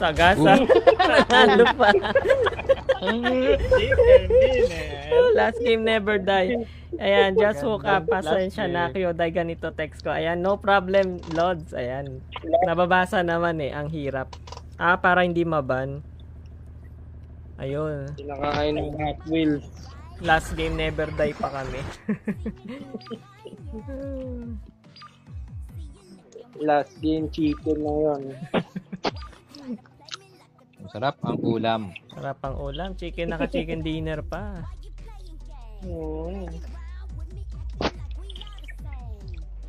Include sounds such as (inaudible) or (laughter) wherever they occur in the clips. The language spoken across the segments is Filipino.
Sagasa. Nanalo pa. Last game never die. Ayan, just hook up. Pasensya na kayo dahil ganito text ko. Ayan, no problem, Lods. Ayan. Nababasa naman eh, ang hirap. Ah, para hindi maban. Ayun. Sinakain ng Hot Wheels. Last game never die pa kami. Last game chicken na yun. Masarap ang ulam. Sarap ang ulam. Chicken, naka-chicken dinner pa. Hmm.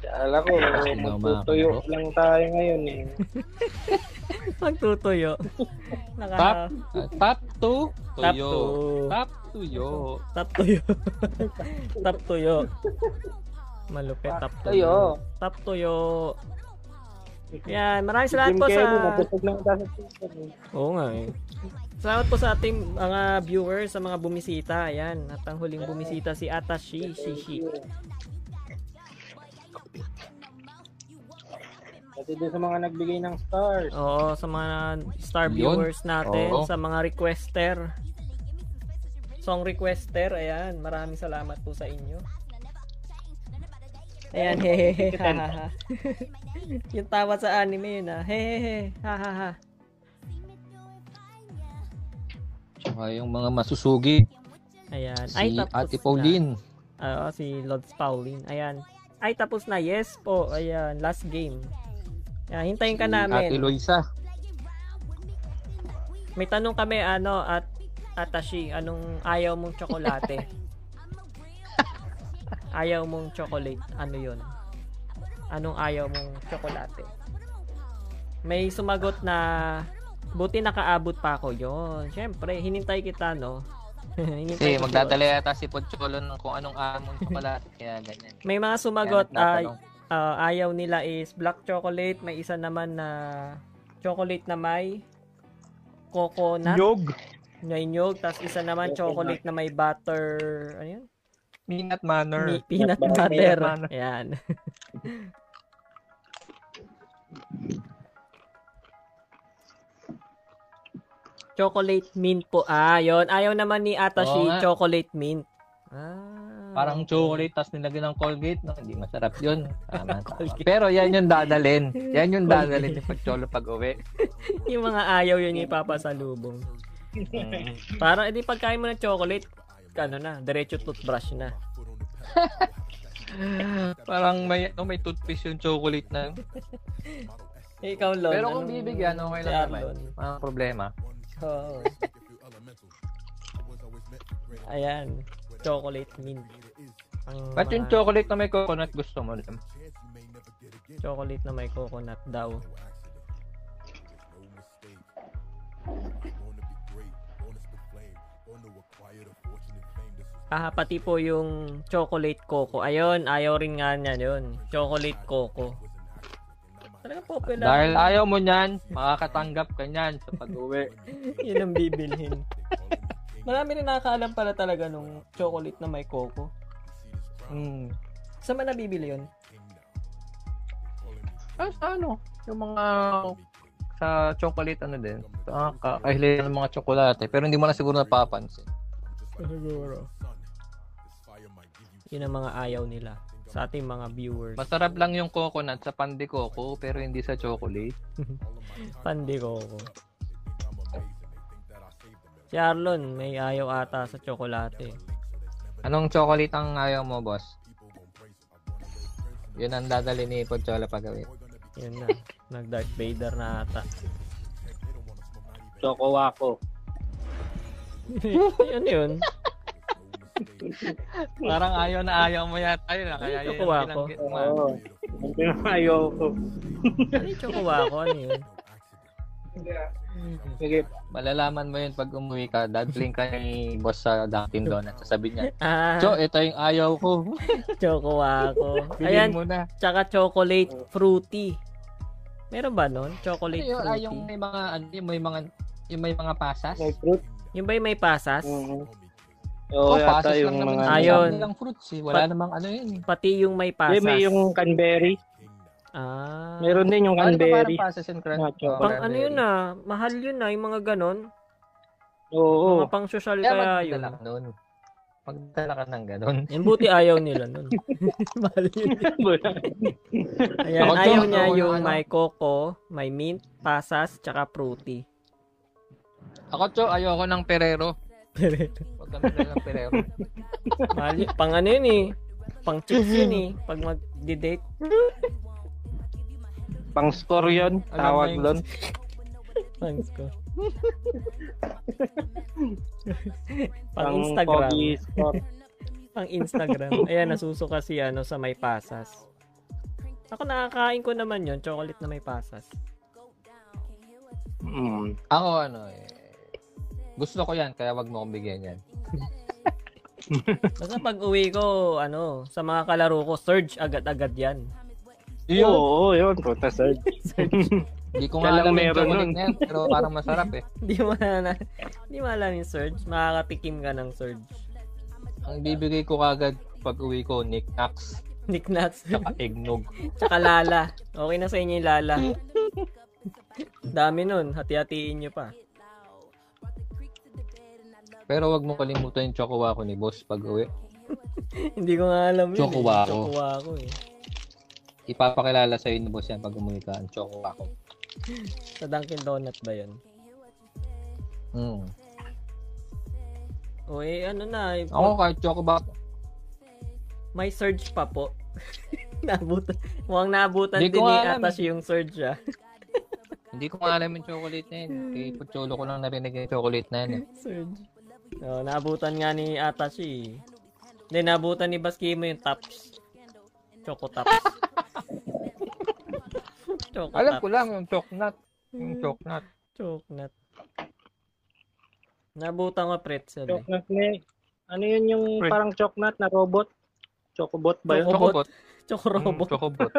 Kala ko, Ano, magtutuyo lang tayo ngayon eh. (laughs) Magtutuyo. Tap, Naka, uh, tap to, Tap tuyo. Tap tuyo. tap (laughs) tuyo. tap tuyo. Malupit, tap tuyo. Tap tuyo. Yan, maraming salamat po sa... Oo nga eh. Salamat po sa ating mga viewers, sa mga bumisita. Ayan, at ang huling bumisita si Atashi Shishi. Pati doon sa mga nagbigay ng stars. Oo, sa mga star Yun. viewers natin, Oo. sa mga requester. Song requester, ayan, maraming salamat po sa inyo. Ayan, hehehe, hahaha. (laughs) yung tawa sa anime yun ah, hehehe, hahaha. Tsaka yung mga masusugi. Ayan, Si ay tapos Ate na. Pauline. Oo, si Lods Pauline. Ayan. Ay, tapos na. Yes po. Ayan, last game. Ayan, hintayin ka si Ate namin. Loisa. May tanong kami, ano, at Atashi, anong ayaw mong tsokolate? (laughs) ayaw mong chocolate. Ano yun? Anong ayaw mong tsokolate? May sumagot na, buti nakaabot pa ako yon. Siyempre, hinintay kita, no? (laughs) hinintay Kasi ko magdadala yata si Pocholo ng kung anong amon (laughs) chocolate. Kaya ganyan. May mga sumagot ay nagtatanong. ah, ayaw nila is black chocolate, may isa naman na chocolate na may coconut, Yog. nyog, tapos isa naman chocolate na may butter, ano yun? Peanut manner. Mi- peanut Peanut butter. butter. Yan. (laughs) chocolate mint po. Ah, yon. Ayaw naman ni Atashi Oo nga. chocolate mint. Ah. Parang chocolate tapos nilagyan ng Colgate. No? Hindi masarap yun. (laughs) Tama, tama. (laughs) Colgate. Pero yan yung dadalin. Yan yung dadalin ni Pocholo pag uwi. yung mga ayaw yun yung ipapasalubong. Mm. Parang edi pagkain mo ng chocolate, ano na, diretso toothbrush na. (laughs) Parang may, oh, may toothpaste yung chocolate na. Eh, (laughs) ikaw, Lon. Pero kung bibigyan, okay lang naman. Walang problema. Oo. Ayan, chocolate mint. Ang Ba't yung chocolate na may coconut gusto mo? Lim? chocolate na may coconut daw. Ah, pati po yung chocolate coco. Ayun, ayaw rin nga niya yun. Chocolate coco. Talaga popular. Dahil ayaw mo niyan, makakatanggap ka niyan sa pag-uwi. (laughs) Yun ang bibilhin. Marami rin nakakaalam pala talaga nung chocolate na may coco. Mm. Saan ba nabibili yun? Ah, sa ano? Yung mga sa chocolate ano din. Ah, kakahilan ng mga tsokolate. Pero hindi mo na siguro napapansin. Siguro. Yun ang mga ayaw nila sa ating mga viewers. Masarap lang yung coconut sa pandi coco pero hindi sa chocolate. (laughs) Pandi coco. Si Arlon, may ayaw ata sa tsokolate. Anong chocolate ang ayaw mo, boss? Yun ang dadali ni Pochola pag uwi. Yun na. (laughs) Nag Darth Vader na ata. Choco Waco. (laughs) yun yun. (laughs) Parang ayaw na ayaw mo yata yun. ah, Kaya yun Choco Waco. binanggit mo. Oo. Ang pinakayaw ko. Ano yung chocolate? Ano yun? Sige. Malalaman mo yun pag umuwi ka. Dadling ka ni boss sa Dunkin Donuts. Sasabi niya, Ah, Cho, ito yung ayaw ko. (laughs) chocolate. Bilhin Ayan, mo na. tsaka chocolate fruity. Meron ba nun? Chocolate Ano ah, fruity. yung may mga, ano, yung may mga, yung may mga pasas? May fruit. Yung ba yung may pasas? Mhm. Oh, Oo, yata pasas yung lang mga... Ayun. Ayun. nilang fruits eh. Wala Pat- namang ano yun. eh. Pati yung may pasas. Hindi, may yung canberry. Ah. Meron din yung Ano ba Canberry. parang passes and crunch? Ah, chocolate. Pang ano yun na, mahal yun na, yung mga ganon. Oo. Mga pang social Kaya kaya yun. magdala ka nun. Magdala ka ng ganun. (laughs) Yung buti ayaw nila nun. (laughs) mahal yun. (laughs) Ayan, ayaw niya ako yung ano. may coco, may mint, pasas, tsaka fruity. Ako, Cho, ayoko ng Perero. Huwag kami na ng Perero. (laughs) mahal yun. Pang ano yun eh. Pang chicks yun eh. Pag mag-date. Pang score yun. Tawag doon. Thanks ko. pang Pang Instagram. score. Pang Instagram. Ayan, nasusuka si ano sa may pasas. Ako nakakain ko naman yon chocolate na may pasas. Mm. Ako, ano, eh, gusto ko yan, kaya wag mo akong bigyan yan. (laughs) Basta pag uwi ko, ano, sa mga kalaro ko, surge agad-agad yan. Oo, yun. Puta, sir. (laughs) Hindi ko nga alam yung meron nun? na yan, pero parang masarap eh. (laughs) Hindi mo na, hindi mo alam yung surge. Makakatikim ka ng surge. Ang bibigay ko kagad pag uwi ko, knickknacks, Nicknuts. tsaka eggnog. Tsaka lala. Okay na sa inyo yung lala. Dami nun. Hati-hatiin nyo pa. Pero wag mo kalimutan yung chocowa ko ni boss pag uwi. (laughs) hindi ko nga alam yun. Chocowa eh. ko. Chocowa ko eh. Ipapakilala sa'yo ni boss yan pag umuwi ka, ang chocowa ko. (laughs) Sa Dunkin Donut ba yun? Mm. O eh, ano na. eh, Ako kahit chocoba, May surge pa po. (laughs) nabutan. Mukhang nabutan Di din ko ni alam Atas yung surge ah. hindi ko nga alam yung chocolate na yun. Kay Pucholo ko lang narinig yung chocolate na yan eh. surge. Oh, nabutan nga ni Atas eh. Hindi, nabutan ni Baskimo yung tops. Choco tops. (laughs) Choco Alam tops. ko lang yung chocnut. Yung chocnut. Chocolate. Nabutan ko pretzel eh. Chocnut na yun. Ano yun yung parang chocnut na robot? Chocobot ba yun? Choco- Chocobot. Choco Mm, robot. Chocobot.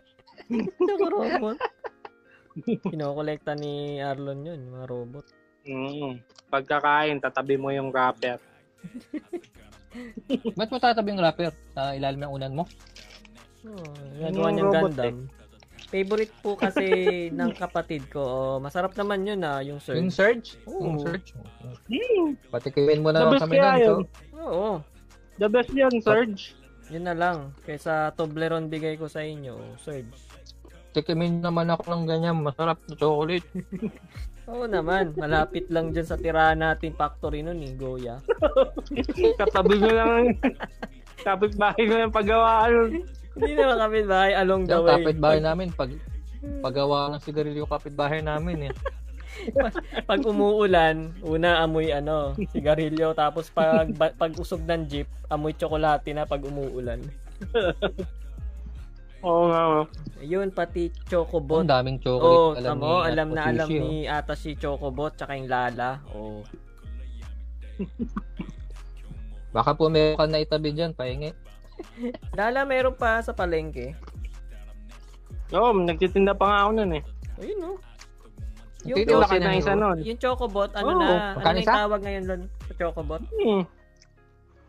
(laughs) Choco robot. (laughs) Kinokolekta ni Arlon yun, mga robot. Mm. Pagkakain, tatabi mo yung wrapper. (laughs) Ba't mo tatabi yung wrapper sa ilalim ng unan mo? Oh, Yung gagawa niyang robot Gundam. Favorite po kasi (laughs) ng kapatid ko. Oh, masarap naman yun ah, yung surge. Yung Surge? Oo. Yung Surge? Mm. Patikimin mo na lang kami nun. Oo. The best yan, Surge. Yun na lang. Kaysa Toblerone bigay ko sa inyo, surge. Tikimin naman ako ng ganyan. Masarap na chocolate. (laughs) Oo naman. Malapit lang dyan sa tirahan natin factory nun eh, Goya. (laughs) Katabi mo lang. Kapit bahay mo yung paggawaan. Hindi naman kami bahay along the Yung way. kapitbahay namin, pag paggawa ng sigarilyo kapitbahay namin eh. Pag umuulan, una amoy ano, sigarilyo. Tapos pag, pag usog ng jeep, amoy tsokolate na pag umuulan. Oo nga. oh. Yun, pati Chocobot. Ang daming Oo, chocolate. oh, tamo, ni alam na alam oh. ni ata si Chocobot tsaka yung Lala. Oh. (laughs) Baka po meron ka na itabi dyan, pahingi. (laughs) Lala meron pa sa palengke. Oo, nagtitinda pa nga ako nun eh. Ayun no. Yung, laki laki na isa nun. yung Chocobot, ano Oo, na, ano yung tawag ngayon Lon, sa Chocobot? Hmm.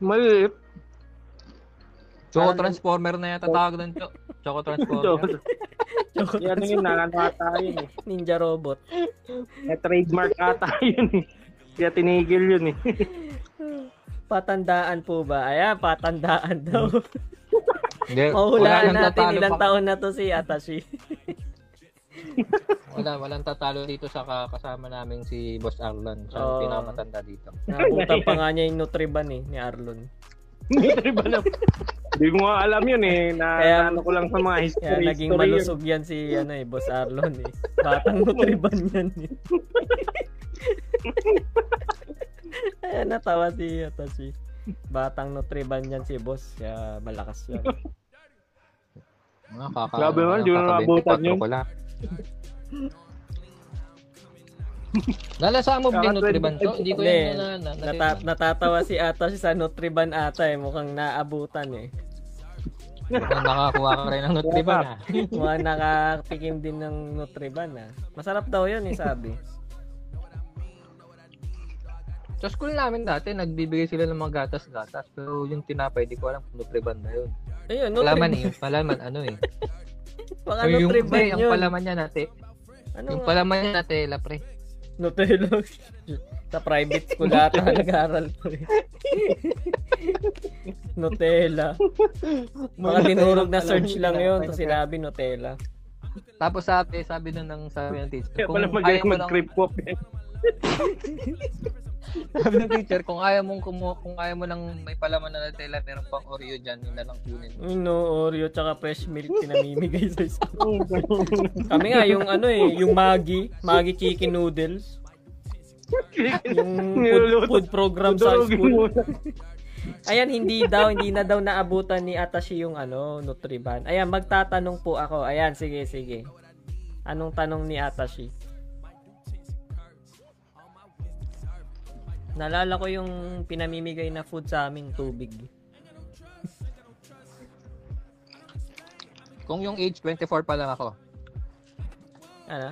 Maliit. Choco Transformer na yata tawag doon, Cho. Choco (laughs) Transformer. Chocobot. Yan yun, nakakata yun eh. Ninja Robot. May trademark ata yun eh. Kaya tinigil yun eh. Patandaan po ba? Ayan, patandaan daw. Hindi, Mahulaan nang natin tatalo ilang pa- taon na to si Atashi. (laughs) Wala, walang tatalo dito sa ka- kasama namin si Boss Arlan. Siya Oo. ang pinakamatanda dito. Nabutan pa nga niya yung Nutriban eh, ni Arlon. Iba na. Hindi ko nga alam yun eh. Na, Kaya- ano ko lang sa mga Kaya history. naging history yun. malusog yan si ano eh, Boss Arlon eh. Batang Nutriban yan eh. Ayan, natawa si Atashi. Batang Nutriban yan si Boss, kaya malakas yan. Mga kaka, Grabe naman, di mo naabutan 24 yun. Nalasa mo din Nutriban, Cho? Hindi ko yun na, na, na, Nata- natatawa si Atashi sa Nutriban ata eh, mukhang naabutan eh. Mukhang nakakuha ka rin ng Nutriban ah. Mukhang nakatikim din ng Nutriban ah. Masarap daw yun eh, sabi. Sa school namin dati, nagbibigay sila ng mga gatas-gatas. Pero yung tinapay, di ko alam kung Nutriban na yun. Ayun, Palaman Nutriban. eh, yung palaman ano eh. Baka yung, Nutriban ang yun. palaman niya nate. Ano Yung nga? palaman niya Nutella, pre. Nutella. Sa private school ata nag-aaral ko eh. Nutella. Baka dinurog na search lang yun. Tapos sinabi Nutella. Tapos sabi, sabi na ng sabi ng teacher, Kaya pala magaling mag-creep walk. (laughs) sabi ng teacher, kung ayaw mong kumu, kung ayaw mo lang may palaman na Nutella, meron pang Oreo dyan, yun na lang kunin. mo. No, Oreo tsaka fresh milk (laughs) pinamimigay sa school. Kami nga, yung ano eh, yung Maggi, Maggi chicken noodles. Yung (laughs) food, food program sa school. Ayan, hindi daw, hindi na daw naabutan ni Atashi yung ano, Nutriban. Ayan, magtatanong po ako. Ayan, sige, sige. Anong tanong ni Atashi? Nalala ko yung pinamimigay na food sa amin, tubig. Kung yung age 24 pa lang ako, Ano?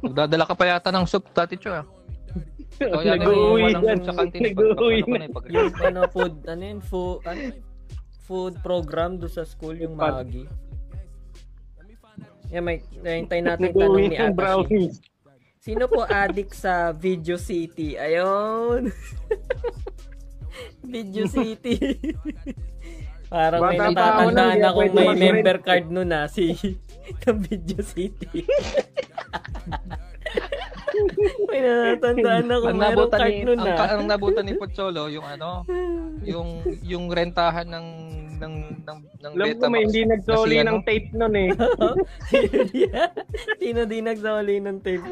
Magdadala ka pa yata ng soup, Tati Cho. ah. (laughs) Ikaw yata Nag-uwi yung walang yan. soup sa kantin. pag- Nag-uwi na. Yung ano, food, ano yun, food, ano, food program do sa school, yung Maggi. Yan, may, hintay natin tanong Nag-uwi ni ng Atashi. brownies. Sino po addict sa Video City? Ayun. (laughs) Video City. Parang may Bata natatandaan akong pwede may member card nun na si (laughs) ng Video City. (laughs) may natatandaan Ang mayroong nabutan card ni nun ang, na. ka- ang nabutan ni Pocholo yung ano, yung yung rentahan ng ng ng ng Alam ko may hindi nagsoli ng ano? tape nun eh. Sino di nagsoli ng tape?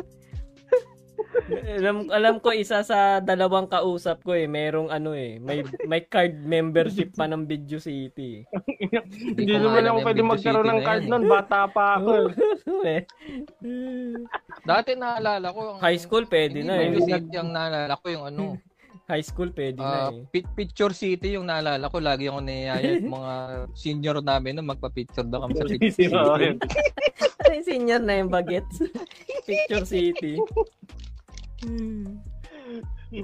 Alam alam ko isa sa dalawang kausap ko eh, merong ano eh, may may card membership pa ng Video City. Hindi ko naman alam ako yung pwede Video magkaroon ng card yan eh. Bata pa ako. (laughs) Eh. Dati naalala ko ang High school pwede na eh. City ang naalala ko yung ano, High school pwede na ah, eh. pi- Picture City yung naalala ko. Lagi ako niyayaya yung mga senior namin na magpa-picture daw kami sa Picture City. (laughs) Yung senior na yung bagets? Picture City.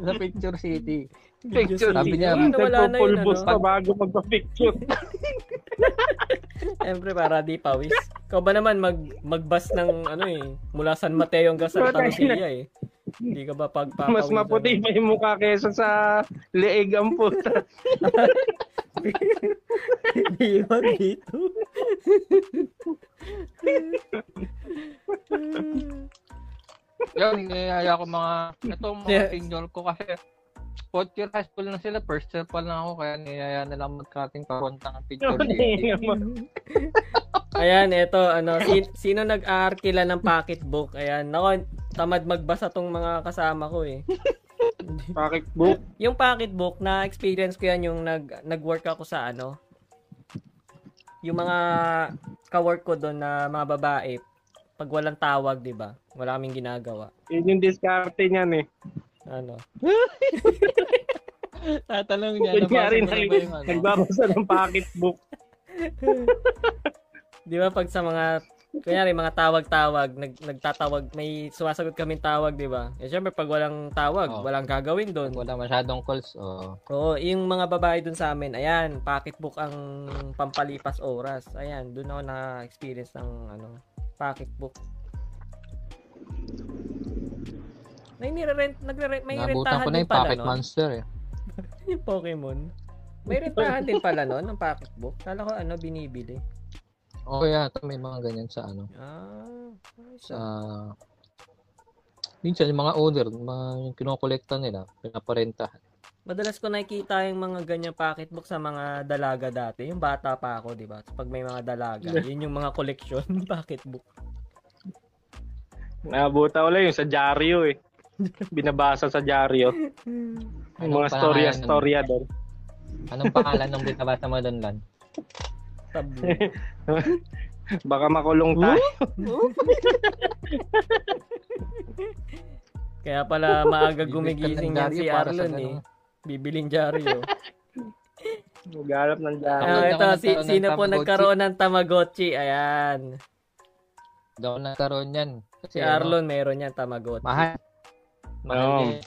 Sa Picture City. (laughs) Picture Sabi niya, Ano, wala na yun, ano? pa bago magpa-picture. (laughs) Siyempre, para di pawis. Ikaw ba naman mag, magbas ng ano eh, mula San Mateo hanggang Santa Lucia eh. Hindi ka ba pagpapawisan? Mas maputi pa yung mukha kesa sa leeg ang puta. Hindi (laughs) wag dito. Yan, niyayaya ko mga, ito mga Yeah. senior ko kasi fourth year high school na sila, first year pa lang ako, kaya niyaya na lang magkating papunta ng Picture City. Ayan, ito, ano, si- sino nag-aarkila ng pocketbook? Ayan, nako, tamad magbasa tong mga kasama ko eh. Pocketbook. Yung pocketbook, na-experience ko yan yung nag, nag-work ako sa ano, yung mga ka-work ko doon na mga babae, pag walang tawag, di ba? Wala kaming ginagawa. Yun yung diskarte niyan eh. Ano? (laughs) Tatanong niya, Kunyari na yung ano? nagbabasa ng pocketbook. (laughs) Di ba pag sa mga kunyari mga tawag-tawag, nag, nagtatawag, may sumasagot kaming tawag, di ba? Eh syempre pag walang tawag, Oo. walang gagawin doon. Wala masyadong calls. Oh. Oo, yung mga babae doon sa amin, ayan, pocketbook ang pampalipas oras. Ayan, doon ako na-experience ng ano, pocketbook. May nire-rent, nagre-rent, may Nabutan rentahan ko na din yung pala Pocket nun. Monster eh. (laughs) Yung Pokemon. May rentahan din pala nun, ng pocketbook. Kala ko ano, binibili. Oo, oh, yata may mga ganyan sa ano. Ah, Sa... Minsan yung mga owner, mga yung kinokolekta nila, pinaparentahan. Madalas ko nakikita yung mga ganyan pocketbook sa mga dalaga dati. Yung bata pa ako, di ba? Pag may mga dalaga, yun yung mga collection (laughs) pocketbook. Nabuta ko lang yung sa dyaryo eh. Binabasa sa dyaryo. Yung Anong mga storya pangalan nun? storya doon. Anong pangalan ng binabasa mo doon, Lan? Tablo. (laughs) Baka makulong tayo. (laughs) Kaya pala maaga gumigising ng yan si Arlon eh. Bibiling dyaryo. (laughs) Maghanap ng dyaryo. Ah, Ako ito, si, sino po nagkaroon ng Tamagotchi? Ayan. Daw nagkaroon yan. Kasi Si Arlon meron yan Tamagotchi. Ano, mahal. Mahal Oo. eh.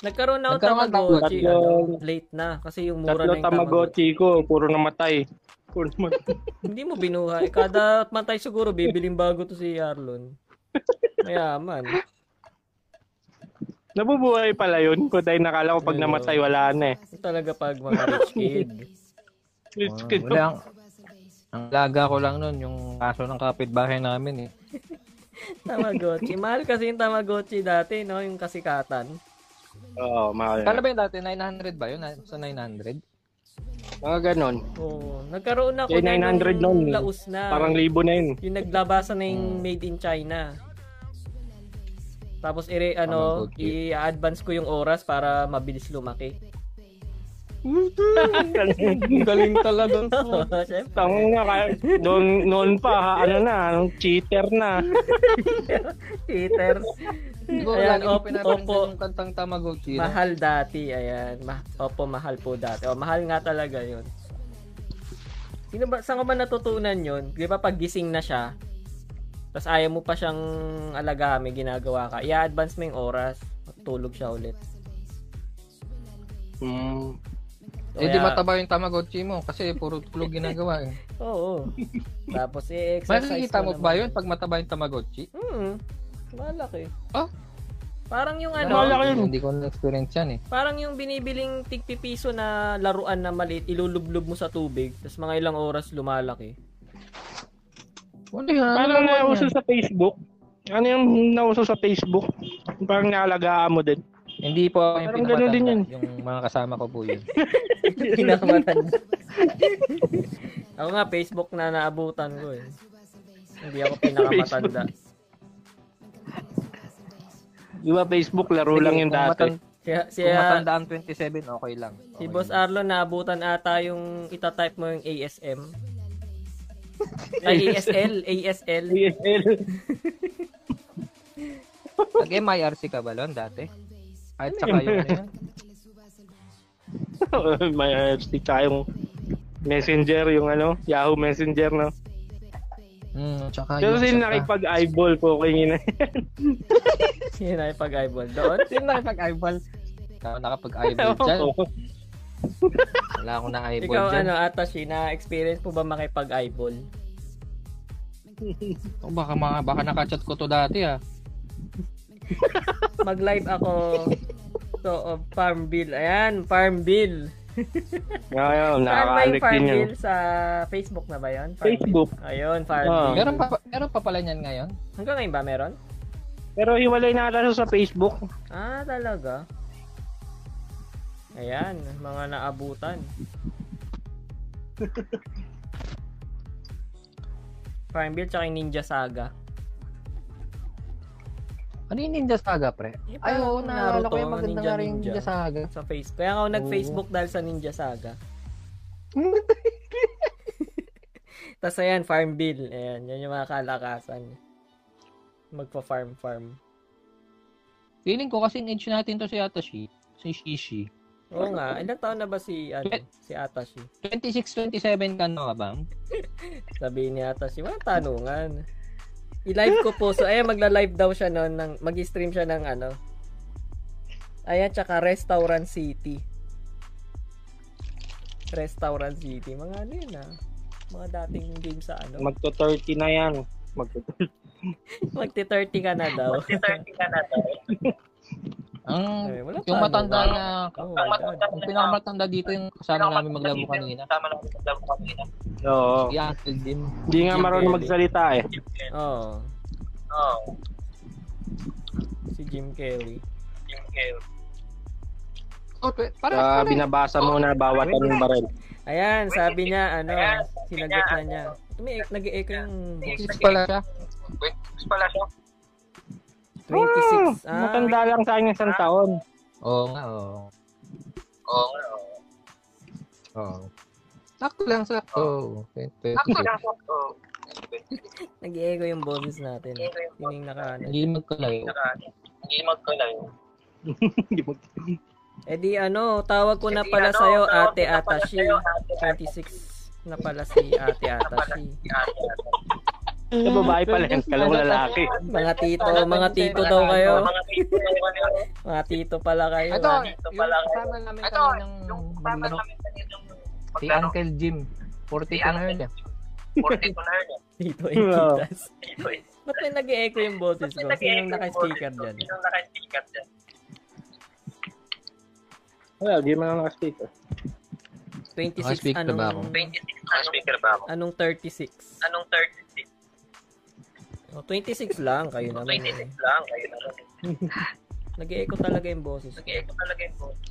Nagkaroon na ako Nagkaroon Tamagotchi. Tamagotchi. Ano, late na. Kasi yung mura Tatlo na yung Tamagotchi. tamagotchi ko, puro namatay. Puro namatay. (laughs) Hindi mo binuhay. Kada matay siguro, bibiling bago to si Arlon. (laughs) Mayaman. Nabubuhay pala yun. Kung dahil nakala ko pag namatay, wala na eh. Ito talaga pag mga rich kid. (laughs) Rich Oh, kid. wala ang, ang laga ko lang nun, yung kaso ng kapitbahay namin eh. (laughs) Tamagotchi. Mahal kasi yung Tamagotchi dati, no? Yung kasikatan. Oo, mahal Kala ba yung dati? 900 ba yun? Sa 900? Mga ganon. Oo. Nagkaroon ako Eh, din 900 nung nun. laos na. Parang libo na yun. Yung naglabasan na yung made in China. Tapos ire ano, i-advance ko yung oras para mabilis lumaki. (laughs) Galing talaga. (laughs) Tangin nga, kaya, noon, noon pa, ha, ano na, cheater na. (laughs) Cheater. Ayan, lagi ko op- pinaparinig opo. yung kantang Tamagotchi. Mahal dati, ayan. Ma- Opo, mahal po dati. O, mahal nga talaga yun. Sino ba, saan ka ba natutunan yun? Di ba pag gising na siya, tapos ayaw mo pa siyang alaga, may ginagawa ka, i-advance mo yung oras, tulog siya ulit. Hmm. Eh di mataba yung Tamagotchi mo kasi puro tulog ginagawa eh. (laughs) Oo. Tapos i-exercise Makikita mo naman. ba yun pag mataba yung Tamagotchi? Hmm. Malaki. Ah? Parang yung Malaki ano, yun. Hindi ko na-experience yan eh. parang yung binibiling tigpipiso na laruan na maliit, ilulublob mo sa tubig, tapos mga ilang oras lumalaki. Yan. Parang ano naman nauso sa Facebook. Ano yung nauso sa Facebook? Parang naalagaan mo din. Hindi po ako yung Parang din pinakamatanda. Yung mga kasama ko po yun. (laughs) Pinakamatanda. ako nga, Facebook na naabutan ko eh. Hindi ako pinakamatanda. Di ba Facebook, laro lang yung Kung dati. matan- Kung siya, matanda ang 27, okay lang. si Okay Boss lang. Arlon, naabutan ata yung itatype mo yung ASM. Ay, ASL. ASL. PSL. Nag-MIRC ka ba lon dati? At saka yung ano yun? (laughs) May si yung Messenger, yung ano, Yahoo Messenger, no? Hmm, tsaka Pero sino nakipag-eyeball po kayo na Yun ay pag-eyeball doon. Sino nakapag-eyeball? Ikaw (laughs) nakapag-eyeball dyan. Wala akong na-eyeball Ikaw dyan. ano, Atashi, na-experience po ba makipag-eyeball? (laughs) Oh, baka, mga, baka nakachat ko to dati ah. (laughs) Mag-live ako so, of Farm Bill. Ayan, Farm Bill. Ngayon, nakaka-addict Farm din yun. Bill? Sa Facebook na ba yun? Farm Facebook. Bill. Ayun, Farm Ah. Bill. Meron pa, meron pa pala niyan ngayon? Hanggang ngayon ba meron? Pero hiwalay na ata sa Facebook. Ah, talaga? Ayan, mga naabutan. (laughs) Farm Bill tsaka yung Ninja Saga. Ano yung Ninja Saga, pre? Eh, Ay, oo, naalala ko yung maganda Ninja nga rin yung Ninja. Saga. Sa Facebook. Kaya ako nag-Facebook dahil sa Ninja Saga. (laughs) Tapos ayan, Farm Bill. Ayan, yan yung mga kalakasan. Magpa-farm-farm. Feeling ko kasing age natin to si Atashi. Si Shishi. Oo nga, ilang taon na ba si, ano, si Atashi? 26, 27 ka na ka ba? Sabihin ni Atashi, walang tanungan. I-live ko po. So, ayan, magla-live daw siya noon. Ng, mag-stream siya ng ano. Ayan, tsaka Restaurant City. Restaurant City. Mga ano yun ah. Mga dating game sa ano. Magto-30 na yan. Magto-30. (laughs) Magti-30 ka na daw. (laughs) Ang, Ay, wala yung pa, matanda ano. na, Oh my God. yung pinakamatanda dito yung kasama namin maglaro kanina. Oo. Si Uncle Jim. Hindi nga Jim marunong Kelly. magsalita eh. Oo. Si Jim Carrey. Oh, pe- Kaya para, binabasa muna bawat anong baril. Ayan, sabi niya, ano, sinagot na niya. May, nag-echo yung Six pala siya. 26. Ah, Matanda lang sa akin isang taon. Oo nga, oo. Oo nga, oo. Sakto lang, sakto. Okay, nag-echo yung boses natin. Tining naka, ano. Hindi magkalayo. (laughs) Eh di ano, tawag ko na pala sa'yo, Ate Atashi. 26 na pala si Ate Atashi. Sa babae pala yan, kala mo lalaki. Mga tito, mga tito daw kayo. Mga tito pala kayo. Ito, ah. yung kasama namin kaninang maglaro. Si Uncle Jim. 40 ko na yun eh. Tito Equitas. (laughs) Ba't may nag-echo yung boses ko? Sino naka-speaker dyan? Wala, di man naka-speaker. 26, Naka-speaker ba ako? anong, anong 36? Anong 36? Oh, 26 (laughs) lang, kayo naman. 26 lang, kayo naman. (laughs) Nag-echo talaga yung boses. Nag-echo talaga yung boses.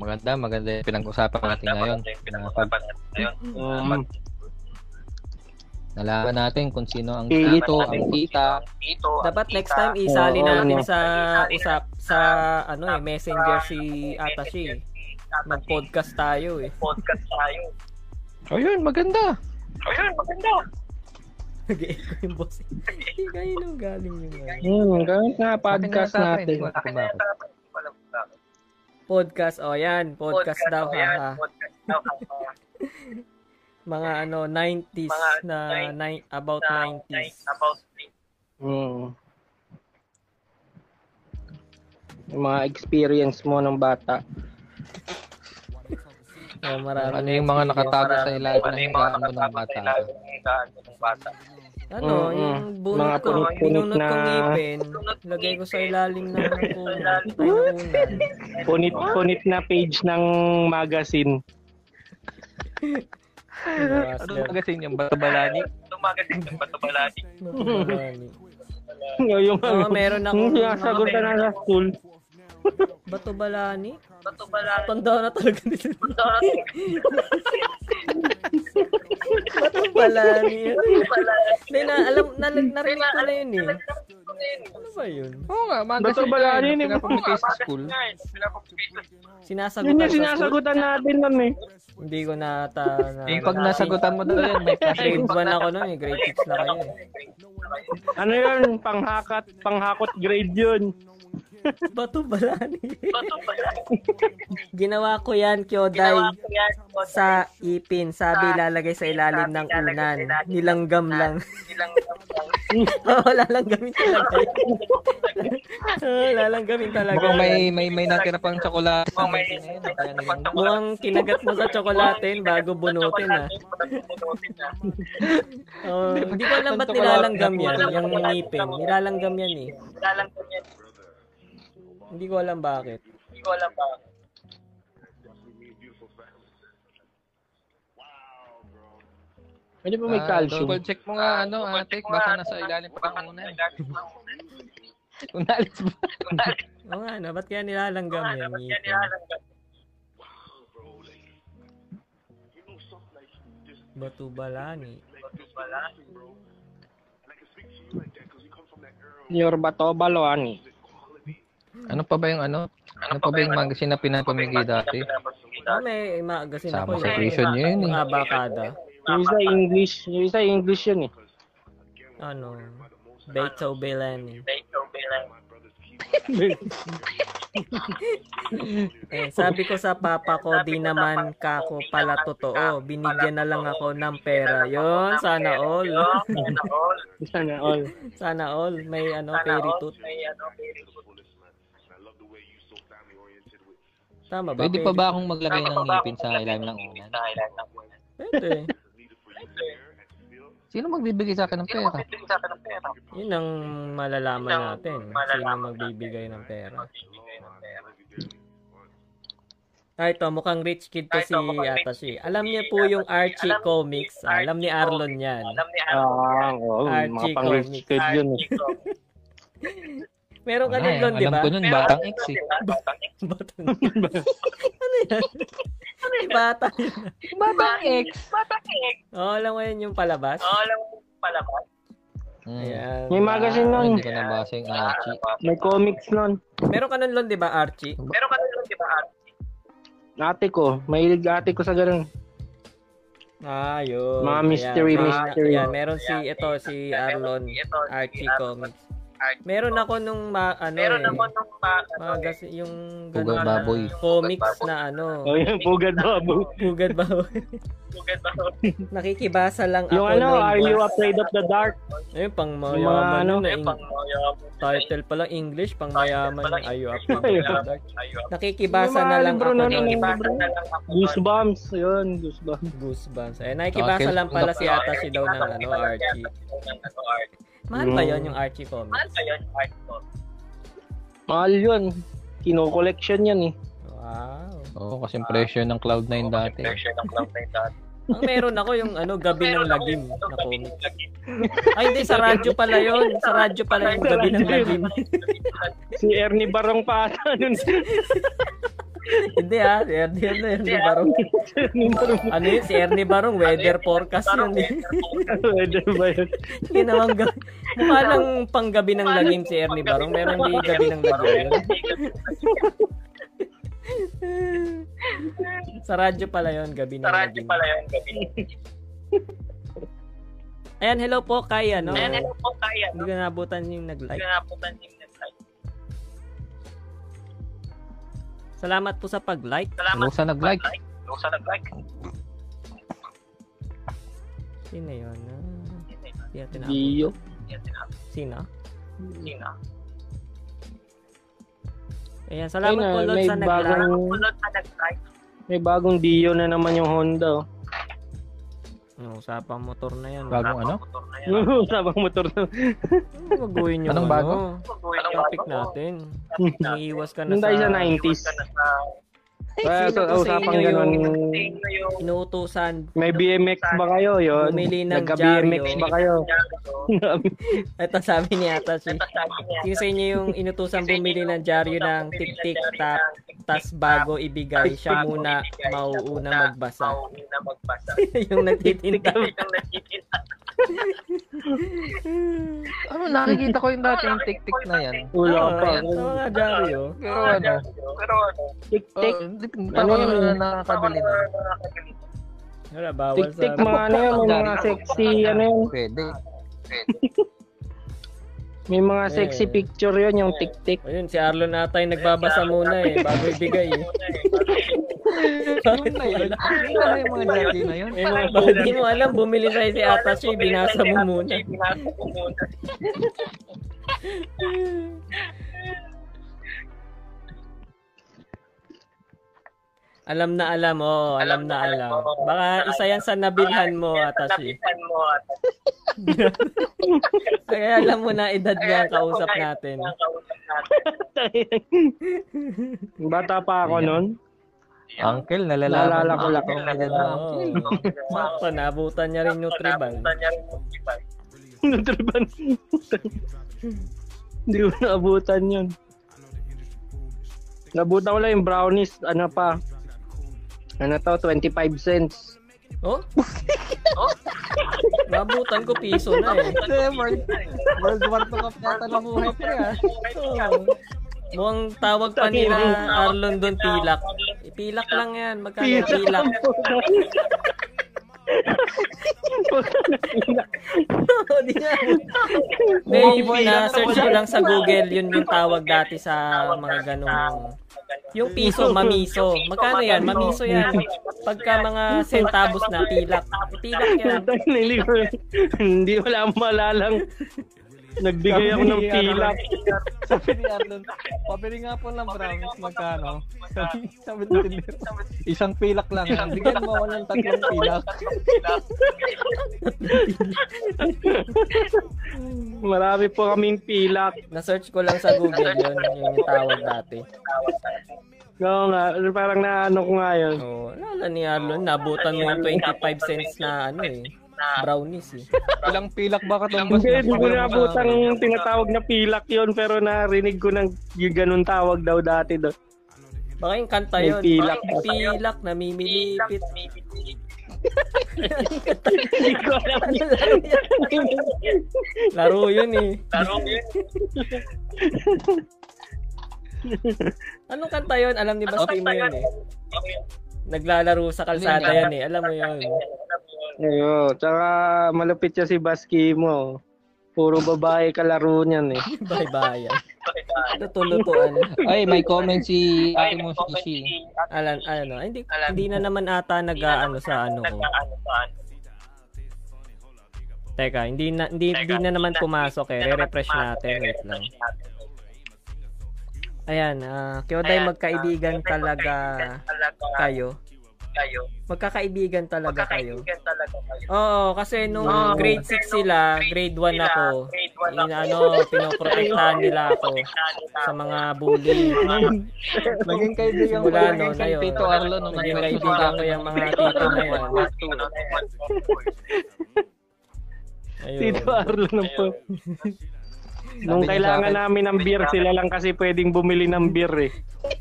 Maganda, maganda yung pinag-usapan natin ngayon. Pag Um, nalaman natin kung sino ang tito, ang tita. Dapat next time isali Oo, natin sa usap sa ano eh messenger si Atashi. Mag-podcast tayo eh. Ayun, maganda. Nag-echo yung boses. Hindi kayo nung galing yung ano. hmm, gamit na podcast Atin na natin. Alam kung bakit. Podcast, oh yan, podcast, daw ha. (laughs) Mga ano 90s na ni- about 90s. Hmm. Yung mga experience mo ng bata. Oh, marami. Ano yung mga nakatago sa ilalim ng higaan mo ng bata? Ano, Mm, yung mm. bunot Mga ko, punit-punit binunot na- kong ngipin, lagay ko sa ilalim ng puno. Tayo ng unan. Punit-punit na page ng magazine. Ano magazine yung Batabalani? Marami. (laughs) yung Oo, meron ako. Yung ka na sa school. Bato Balani? Bato Balani. Tanda na talaga nito. Bato Balani. Hindi na, alam, na, narinig ko na yun eh. Ano ba yun? Oo nga, magazine. Batabalani yun, ni Pinapublikay sa school. Sinasagutan Yun yung sinasagutan natin nun eh. Hindi ko na ta... Na, Eh, pag nasagutan mo daw yan, may (laughs) Grade 1 ako nun eh. Grade 6 na kayo eh. Ano yun? Panghakat, panghakot grade yun. Bato Balani. Ginawa ko yan, Kyoday, sa ipin. Sabi, lalagay sa ilalim ng unan. Nilanggam lang. (laughs) Oo, lalanggamin talaga. Oo, lalanggamin talaga. Mukhang may, may, may natira pang tsokolate. kaya nilang- Mukhang kinagat mo sa tsokolatin bago bunutin ah. Oh, hindi ko alam ba't nilalanggam yan, yung ngipin. Nilalanggam yan eh. Hindi ko alam bakit. Pwede ba may Ah, calcium? double check mo nga, ano, ate, baka nasa ilalim pa ang una. Kung naalis ba? Oo nga, no, ba't kaya nilalanggam yan? ngipin? Batu Balani. Your bato baloani. Ano pa ba yung ano? Ano pa ba yung magazine na pinapamigay dati? Oh, may magazine Sama ako. sa eh. tuition niyo yun eh. Mga bakada. Yung isa English, yung isa English yun eh. Ano? Beto Belani. (laughs) Eh, sabi ko sa papa ko, di naman kako pala totoo. Binigyan na lang ako ng pera. Yon, sana all. (laughs) Sana all. sana all. May ano, fairy tooth. Tama ba? Pwede pa ba akong maglagay ng ngipin sa ilalim ng unan? Pwede. Sino magbibigay sa akin ng pera? Yun ang malalaman natin. Sino magbibigay ng pera. Ah, ito, mukhang rich kid to si Atashi. Alam niya po yung Archie Comics. Ah, Alam ni Arlon yan. Ah, oo, Archie mga pang-rich kid yun eh. (laughs) Meron ka din eh. doon, di Alam ba? ko nun, batang X eh. Batang. (laughs) ano yan? Ano yung bata yun? Batang X? Oo, alam ko yun yung palabas. Hmm. Ayan. May magazine Ah, nun. Hindi ko nabasa yung Archie. May comics nun. Meron ka nun, Lon, di ba, Archie? Ate ko, mahilig ate ko sa ganun. Ah, yun. Mga Ayan, mystery, may- mystery. Ayan, meron si, ito, si Arlon, Archie Comics. Meron ako nung ma, ano Meron eh. ako nung ma- ano, Magas, yung Pugad ganun, baboy. comics na ano. Oh, yung pugad babo. Pugad baboy. Pugad ba? (laughs) Nakikibasa lang Yung ako ano, nung Are You. Afraid of the Dark? Ayun, pang Yung mayaman ano, na Eh, ing- pang mayaman. title pa lang English, pang mayaman yung Ayo Afraid of the Dark. Nakikibasa Yung na lang ako na nun. Ibasa na lang ako. Goosebumps. Yun, Goosebumps. Goosebumps. Eh, nakikibasa lang pala si Atashi daw ng ano, Archie. Ano. Mahal ba yun yung Archie comic? Mahal ba yun, Archie ko? Mahal yun. Kino-collection yan eh. Wow. Oo, kasi presyo ng Cloud9 dati. Version ng Cloud Nine dati. (laughs) Ang meron ako yung ano, Gabi ng Lagim na Gabi comic. Ay, hindi, sa radyo pala yun. Sa radyo pala yung Gabi ng Lagim. Si Ernie Barong pa ata nun. (laughs) hindi ah, si Ernie, ano, Ernie Barong. Ano yun, si Ernie Barong, weather forecast yun eh. Pwede ba yun? Ginawang gabi. Mukha lang pang Gabi ng Lagim si Ernie Barong. Meron di Gabi ng Lagim yun. (laughs) Sa radyo pala yun, Gabi ng Sa radyo Lagim. pala yun, Gabi. Ayan, hello po kay ano. Ayan, hello po, kaya. Hindi ko nabutan yung Hindi nag-like. ko napuntan yung Salamat po sa pag-like. Salamat Lusa nag-like. Lusa nag-like. Sino yun? Ah, Hindi natin na- Dio. Sino? Sino? Ayan, salamat Ayun po na, Lord sa nag-like. bagong-. May bagong Dio na naman yung Honda. oh. No, usapang motor na yan. Bagong ano? Motor na (laughs) yan. Sabang motor na. Ano yung Anong bago? ano? Anong Topic natin. Umiiwas ka na sa sa... 90s. Ka na sa Kaya Sino sa po sa usapang ganun, yung yung inuutusan? may BMX ba kayo? Yun. Bumili ng Nagka-BMX ba kayo? (laughs) Ito sabi ni Ata si niya, Sino sa inyo yung inutusan bumili ng dyaryo ng tik-tik tap tas bago ibigay siya muna mauuna magbasa. Mauuna magbasa. (laughs) yung nagtitinda. Yung nagtitinda. (laughs) Ano, nakikita ko yung dati yung tik-tik na yan. Wala Oo, pa. yan, sa mga dyaryo. Pero ano, Pero ano, Tik-tik. oh, Ano yun? na nakakabili na? Wala, bawal Tik-tik sa... mga ano yun, mga sexy ano yun. Pwede. (laughs) May mga sexy Eh. picture yun, yung tik-tik. Ayun, si Arlon ata yung nagbabasa muna eh, bago ibigay (laughs) eh. Yun na yung mga dati na yun. Eh, bakit di mo alam, bumili sa'yo si Ata siya, binasa mo muna. Binasa mo muna. (laughs) Alam na alam, oh, alam na alam. Baka isa yan sa nabilhan mo, Atashi. Kaya alam mo na edad niya ang kausap natin. (laughs) Bata pa ako nun. Uncle, nalalaman Naalala ko lang. Uncle. (laughs) Sakto, nabutan niya rin yung tribal. Nabutan niya (laughs) rin yung tribal. Nutriban. Hindi ko naabutan yun. Nabutan ko lang yung brownies, ano pa. Ano to, 25 cents. (laughs) Oh? Nabutan ko piso na eh. World, World War II ka yata ng buhay ko yan. Oo. Mukhang tawag pa nila Arlon doon pilak. Pilak lang yan. Magkano pilak? (laughs) Di nga. May na-search ko lang sa Google, yun yung tawag dati sa mga ganong yung piso, mamiso. Magkano yan? Mamiso yan. Pagka mga centavos na, pilak. Pilak yan. Hindi hindi wala akong maalalang. Nagbigay ako ng pilak. Sabi ni Arlon, pabili nga po ng brownies, magkano? Sabi, sabi ni Tinder, isang pilak lang. Bigyan mo ako ng tatlong pilak. Marami po kaming pilak. Na-search ko lang sa Google yun, yun yung tawag dati. Oo nga, parang naano ko nga yun. Oo, lala ni Arlon, nabutan mo yung 25 cents na ano eh, brownies eh. (laughs) Ilang pilak ba katumbas Hindi, hindi ko nabutang tinatawag na pilak yon pero narinig ko ng yung ganun tawag daw dati doon. Baka yung kanta May yun. pilak. May pilak na mimilipit. Hindi ko alam Ano? (laughs) Laro yun eh. Laro yun. Anong kanta yun? Alam ni Basti mo yun eh. Naglalaro sa kalsada yan eh. Alam mo yun. Ayo, tsaka malupit siya si Baski mo. Puro babae kalaro niyan eh. (laughs) Bye-bye. Luto-lutuan. Ay, may comment si Ate mo si Alan, ano, hindi, hindi na naman ata nag-ano sa ano ko. Teka, hindi na, hindi, hindi na naman pumasok eh. Re-refresh natin. Wait lang. Ayan, ah, Kyoday, magkaibigan talaga kayo. Kayo. Magkakaibigan talaga kayo. Magkakaibigan talaga kayo. Oo, kasi nung Oo. grade 6 sila, grade 1 ako. Grade one In, ako. ano, pinoprotektahan (laughs) nila ako sa mga bully. (laughs) Naging kaibigan ko Mula yung noon, ayun. Tito Arlo nung Naging nag- kaibigan ko yung mga tito na yan. Ayun. Tito Arlo na po. Nung Sabi niya kailangan namin ng beer, sila lang kasi pwedeng bumili ng beer eh.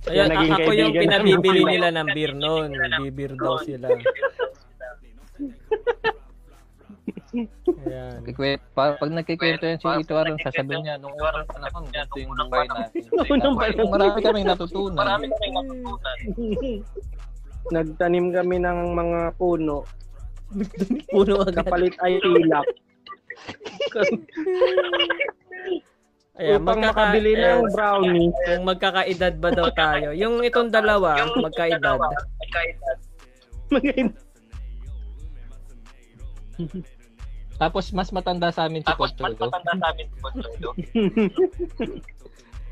Ayun, naging ako yung pinabibili nila ng beer noon. Bibir daw sila. Ayan. Kikwet, pa, pag nagkikwento yan si Tito Arlo, sasabihin niya, nung unang panahon, ganito yung buhay natin. Unang Tapos, panahon. Marami kaming natutunan. Marami kaming natutunan. (laughs) Nagtanim kami ng mga puno. Puno agad. Kapalit ay tilak. (laughs) Ayan, upang magkaka, makabili ayan, ng brownie. kung magkakaedad ba daw tayo. Yung itong dalawa, magkaedad. Magkaedad. (laughs) Tapos, mas matanda sa amin si Tapos mas matanda sa amin si Pocholo. (laughs)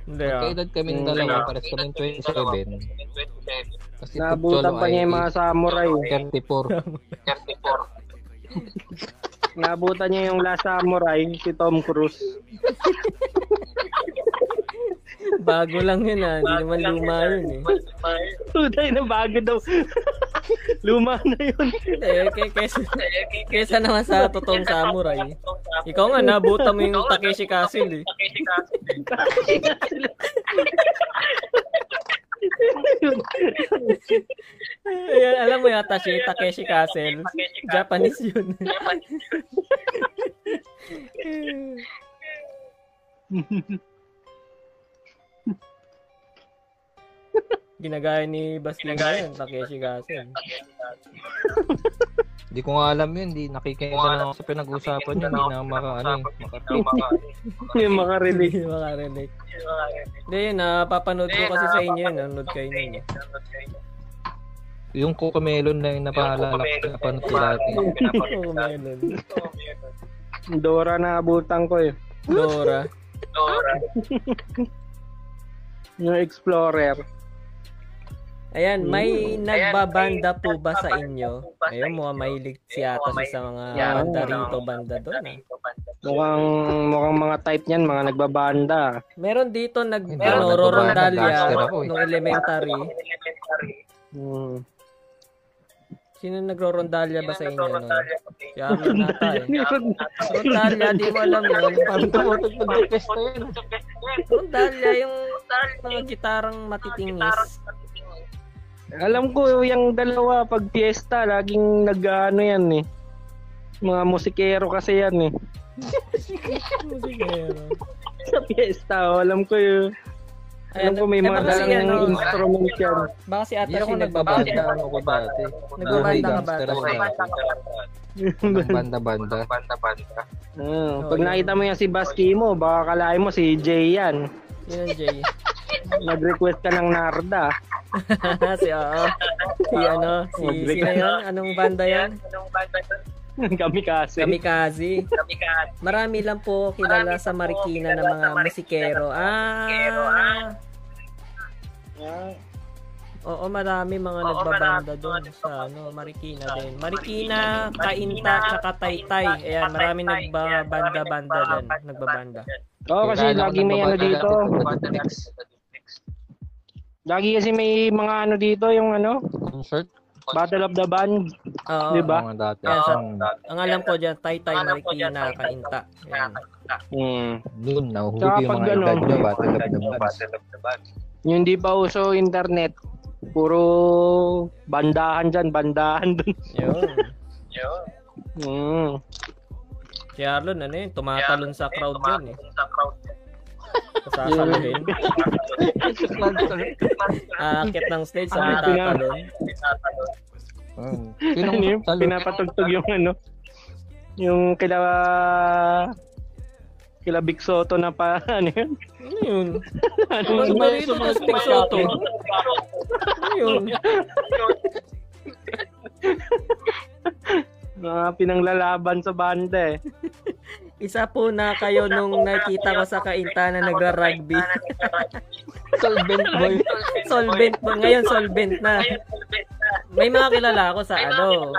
Hindi ah. Kaedad kaming Mm. dalawa, pares kaming 27. 27. Kasi Naabutan Pocholo pa niya ay yung mga samurai. 34. 34. Naabutan niya yung last samurai, si Tom Cruise. (laughs) Bago lang yun ah. Hindi naman luma yun eh. Tuday na bago daw. (laughs) Luma na yun. Eh, k- kesa, kesa naman sa totoong samurai. Ikaw nga, nabuta mo yung Takeshi Castle eh. Takeshi Castle. (laughs) Ayan, alam mo yata si Takeshi Castle. Japanese yun. (laughs) Ginagaya ni Bastien yun, Takeshi Castle. Hindi (laughs) ko nga alam yun, hindi nakikinig na lang ako sa pinag-usapan yun, hindi na maka, ano, eh, maka, (laughs) yung makarelate. Hindi makarelate. Hindi yun, napapanood ko kasi sa inyo yun. Nanonood kayo nun. eh. yung Cocomelon na yung napaalala ko, napanood ko dati. Oo, melon. Dora na abutan ko eh. Dora. Dora. (laughs) Yung Explorer. Ayan, may nagbabanda po ba sa inyo? Ayun, mukhang mahilig si Ata sa mga Yeah. banda rito, banda doon. ah. Mukhang, mukhang mga type niyan, mga nagbabanda. Meron dito nag ano, Rorondalya eh. nung elementary. Hmm. Sino nagro-rondalya ba sa inyo? Si nata eh. Rondalya, di mo alam yun. Parang tumutog pag pesta yun. Rondalya, yung mga gitarang matitingis. Alam ko yung dalawa pag fiesta, laging nag-ano yan eh. Mga musikero kasi yan eh. (laughs) Musikero. Sa fiesta, oh, alam ko yun. Alam ko may mga dalang ano, instrument yan. Baka si Hindi Ata ako si nagbabanda, ano ko dati. Nagbabanda ka ba? Gangster ako dati. (laughs) Banda-banda. Banda-banda. Ah, pag nakita mo yan si Basti mo, baka kalahin mo si Jay yan. Yun ang Jay. Nag-request ka ng Narda. (laughs) si oo. Si ano, si sino yun? Anong banda yan? Anong banda yun? Kami kasi. Kamikaze. Kami ka. Marami lang po kilala sa Marikina ng mga musikero. Ah. Oo, marami mga Oo, nagbabanda marami doon sa ano, Marikina din. Marikina, Kainta, tsaka Taytay. Ayan, marami nagbabanda-banda din, nagbabanda. Oo, kasi lagi may ano dito. Lagi kasi may mga ano dito, yung ano, Concert? Battle of the Band. Oo. Di ba? Mga dati. Sa- Mm. Ang alam ko dyan, Taytay, Marikina, Kainta. Ayan. Hmm. Noon, nahuhuli Tsaka yung mga edad nyo, Battle of the Bands. Battle of the Bands. Yung di pa uso internet, puro bandahan dyan, bandahan dun. Yun. Yun. Hmm. Si Arlon, ano yun, tumatalon sa crowd yun eh. Sa crowd. Sasaluhin. (laughs) Aakit ng stage sa may Ah, tatalon. Ano Sinong yung talo? pinapatugtog yung ano, yung kila Kila Big Soto na pa, (laughs) ano yun? Ano yun? Ano Ano yun? ba rito tapos Big Soto? Ano yun? Mga pinanglalaban sa banda eh. Isa po na kayo nung nakita ko sa kainta na nagra-rugby. (laughs) Solvent boy. solvent po. Ngayon solvent na. May mga kilala ako sa ano,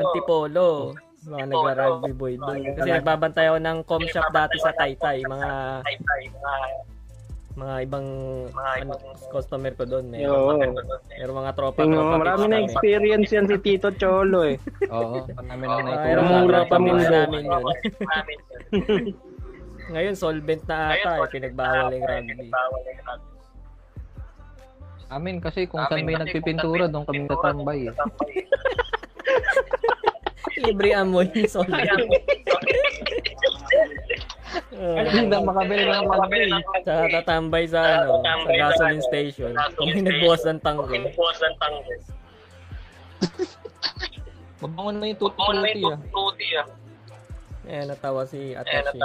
Antipolo. Mga nagra-rugby boy doon. Kasi nagbabantay ako ng com shop dati sa Taytay. Mga mga ibang ano, customer ko doon. May, Oo. meron mga tropa tropa mo, marami na experience yan si Tito Cholo eh. Oo, marami Meron naitulong. mga Mura tropa pa mga mundo. namin yun. (laughs) Ngayon solvent na ata eh. Pinagbawal yung rugby. Amin kasi kung saan may nagpipintura, doon kami natambay. Eh. (laughs) Libre amoy solvent. Hindi na makabili ng rugby. Sa tatambay sa ano, sa gasoline station. Kung may nagbukas ng tanggol. Mabango na yung tututi ah. Eh, natawa si Atashi.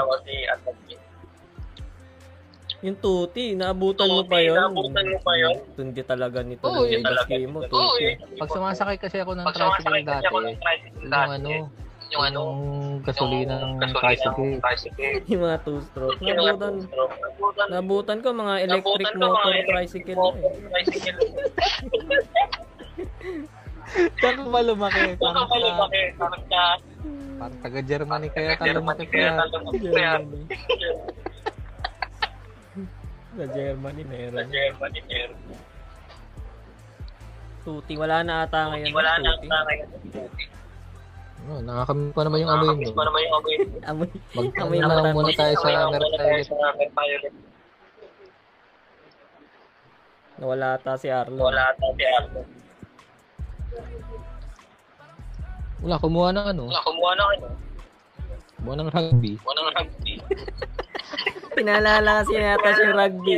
Yung tuti, naabutan mo pa yun. Naabutan mo pa yun. Tundi talaga nito Oo, ng yun baski mo, tuti. Pag sumasakay kasi ako ng tricycle dati, yung ano, yung anong gasolina ng tricycle. (laughs) Yung mga two-stroke. Naabutan, naabutan ko mga electric motor tricycle. Eh. (laughs) Saan ka ba lumaki? Parang ka, parang taga Germany kaya ka lumaki kaya. Germany. Sa Germany meron. Tuti, wala na ata ngayon. Wala na ata ngayon. Oh, nakakami pa naman yung amoy mo. Amoy. Mag (laughs) Amoy ano lang mata. muna tayo sa Merviolet. Nawala ata si Arlo. Wala, kumuha ng ano? Kumuha ng rugby. (laughs) Pinalala kasi yata si rugby.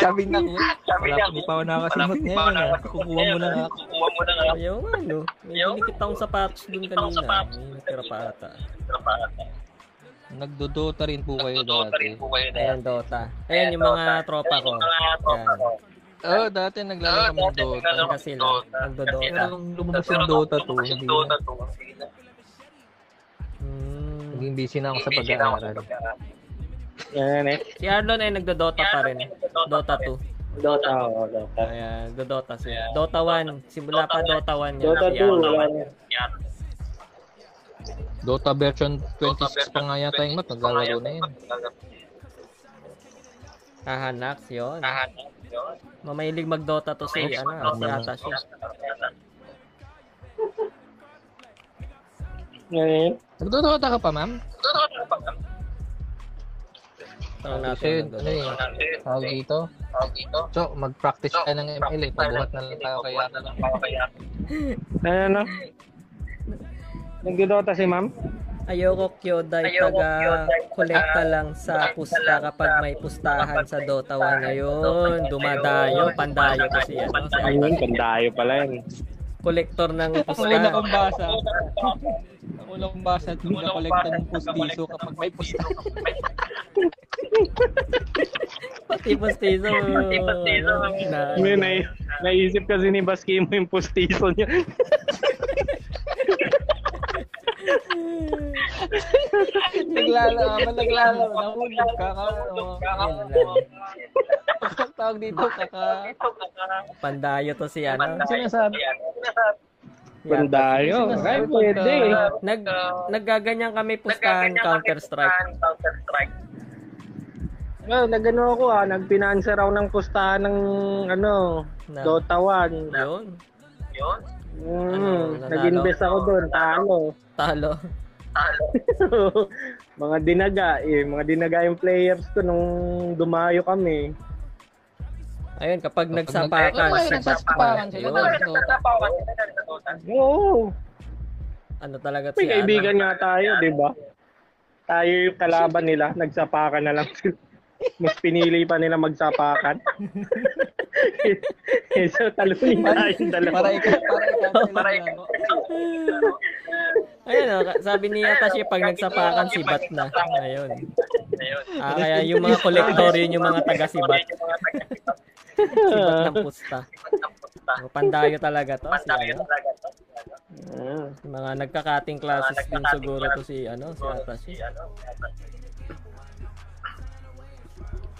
Sabi na ko, wala pa, di pa ako nakasimot ngayon ah. Kukuha mo na ako. Ayaw nga, no? May dinikit akong sapatos dun kanina. May natira pa ata. Nagdodota rin po kayo dati. Ayan, Dota. Ayan yung mga tropa ko. Ayan. Oo, oh, dati naglalaro kami ng Dota. Ayan sila. Nagdodota. Pero nung lumabas yung Dota 2, hindi na. Hmm. Naging busy na ako sa pag-aaral. Yan eh. Si Arlon ay nagdodota pa rin. Dota 2. Dota, oo, Dota. Ayan, Dota siya. Dota 1. Simula pa Dota 1 yan. Dota Si 2, Arlon. wala na. Dota version 26 pa nga yata yung map, naglalaro na yun. Hahanax yun. Mamahilig mag-Dota to si, ano, si Atashi. Yan eh. Nagdodota ka pa, ma'am? Tanong natin. Kasi, yung ano eh, tawag dito? So, mag-practice ka ng ML eh. Pabuhat na lang tayo kaya ka lang. (laughs) Ano, ano? Nagdodota si ma'am? Ayoko Kyodai taga kolekta lang sa pusta kapag may pustahan sa Dota 1 ngayon. Dumadayo, pandayo to siya. No? Si Ayun, pandayo pala yun. Kolektor ng (laughs) pusta. akong basa. (laughs) Ako lang akong basa at hindi na kolekta ng pustiso kapag may pusta. (laughs) Pati pustiso. ano, na, Ngayon, na, naisip kasi ni Baski mo yung postizo niya. Naglalaro, habang naglalaro, nahulog ka ka. Tawag dito, kaka... Pandayo to si ano. Ano sinasabi? Pandayo. Ay, pwede. Nag naggaganyan kami pustahan Counter Strike. Well, nagano ako ah, nagpinanser ako ng pustahan ng ano, Na- Dota 1. Yun. Mm, Ano, nag-invest ako doon, talo. Talo. (laughs) mga dinaga, eh, mga dinaga yung players ko nung dumayo kami. Ayun, kapag Kapag nagsapakan, nag- si nagsapakan sila Yun. ng Dota. Oo. Ano talaga May kaibigan ano, nga tayo, di ba? Tayo yung kalaban nila, nagsapakan na lang sila. Mas pinili pa nila magsapakan. (laughs) eh, so, talunin tayo yung dalawa. Para ikaw, para ikaw, (laughs) para ikaw. Ayun, oh, sabi ni Atashi, pag nagsapakan, si Bat na. Ayun. yun. Ah, kaya yung mga kolektor yun yung mga taga-sibat. Sibat (laughs) ng pusta. O, pandayo talaga to. Si, Pantayo ano, talaga to. Ah. yung mga nagka-cutting classes din siguro to si, ano, si Atashi.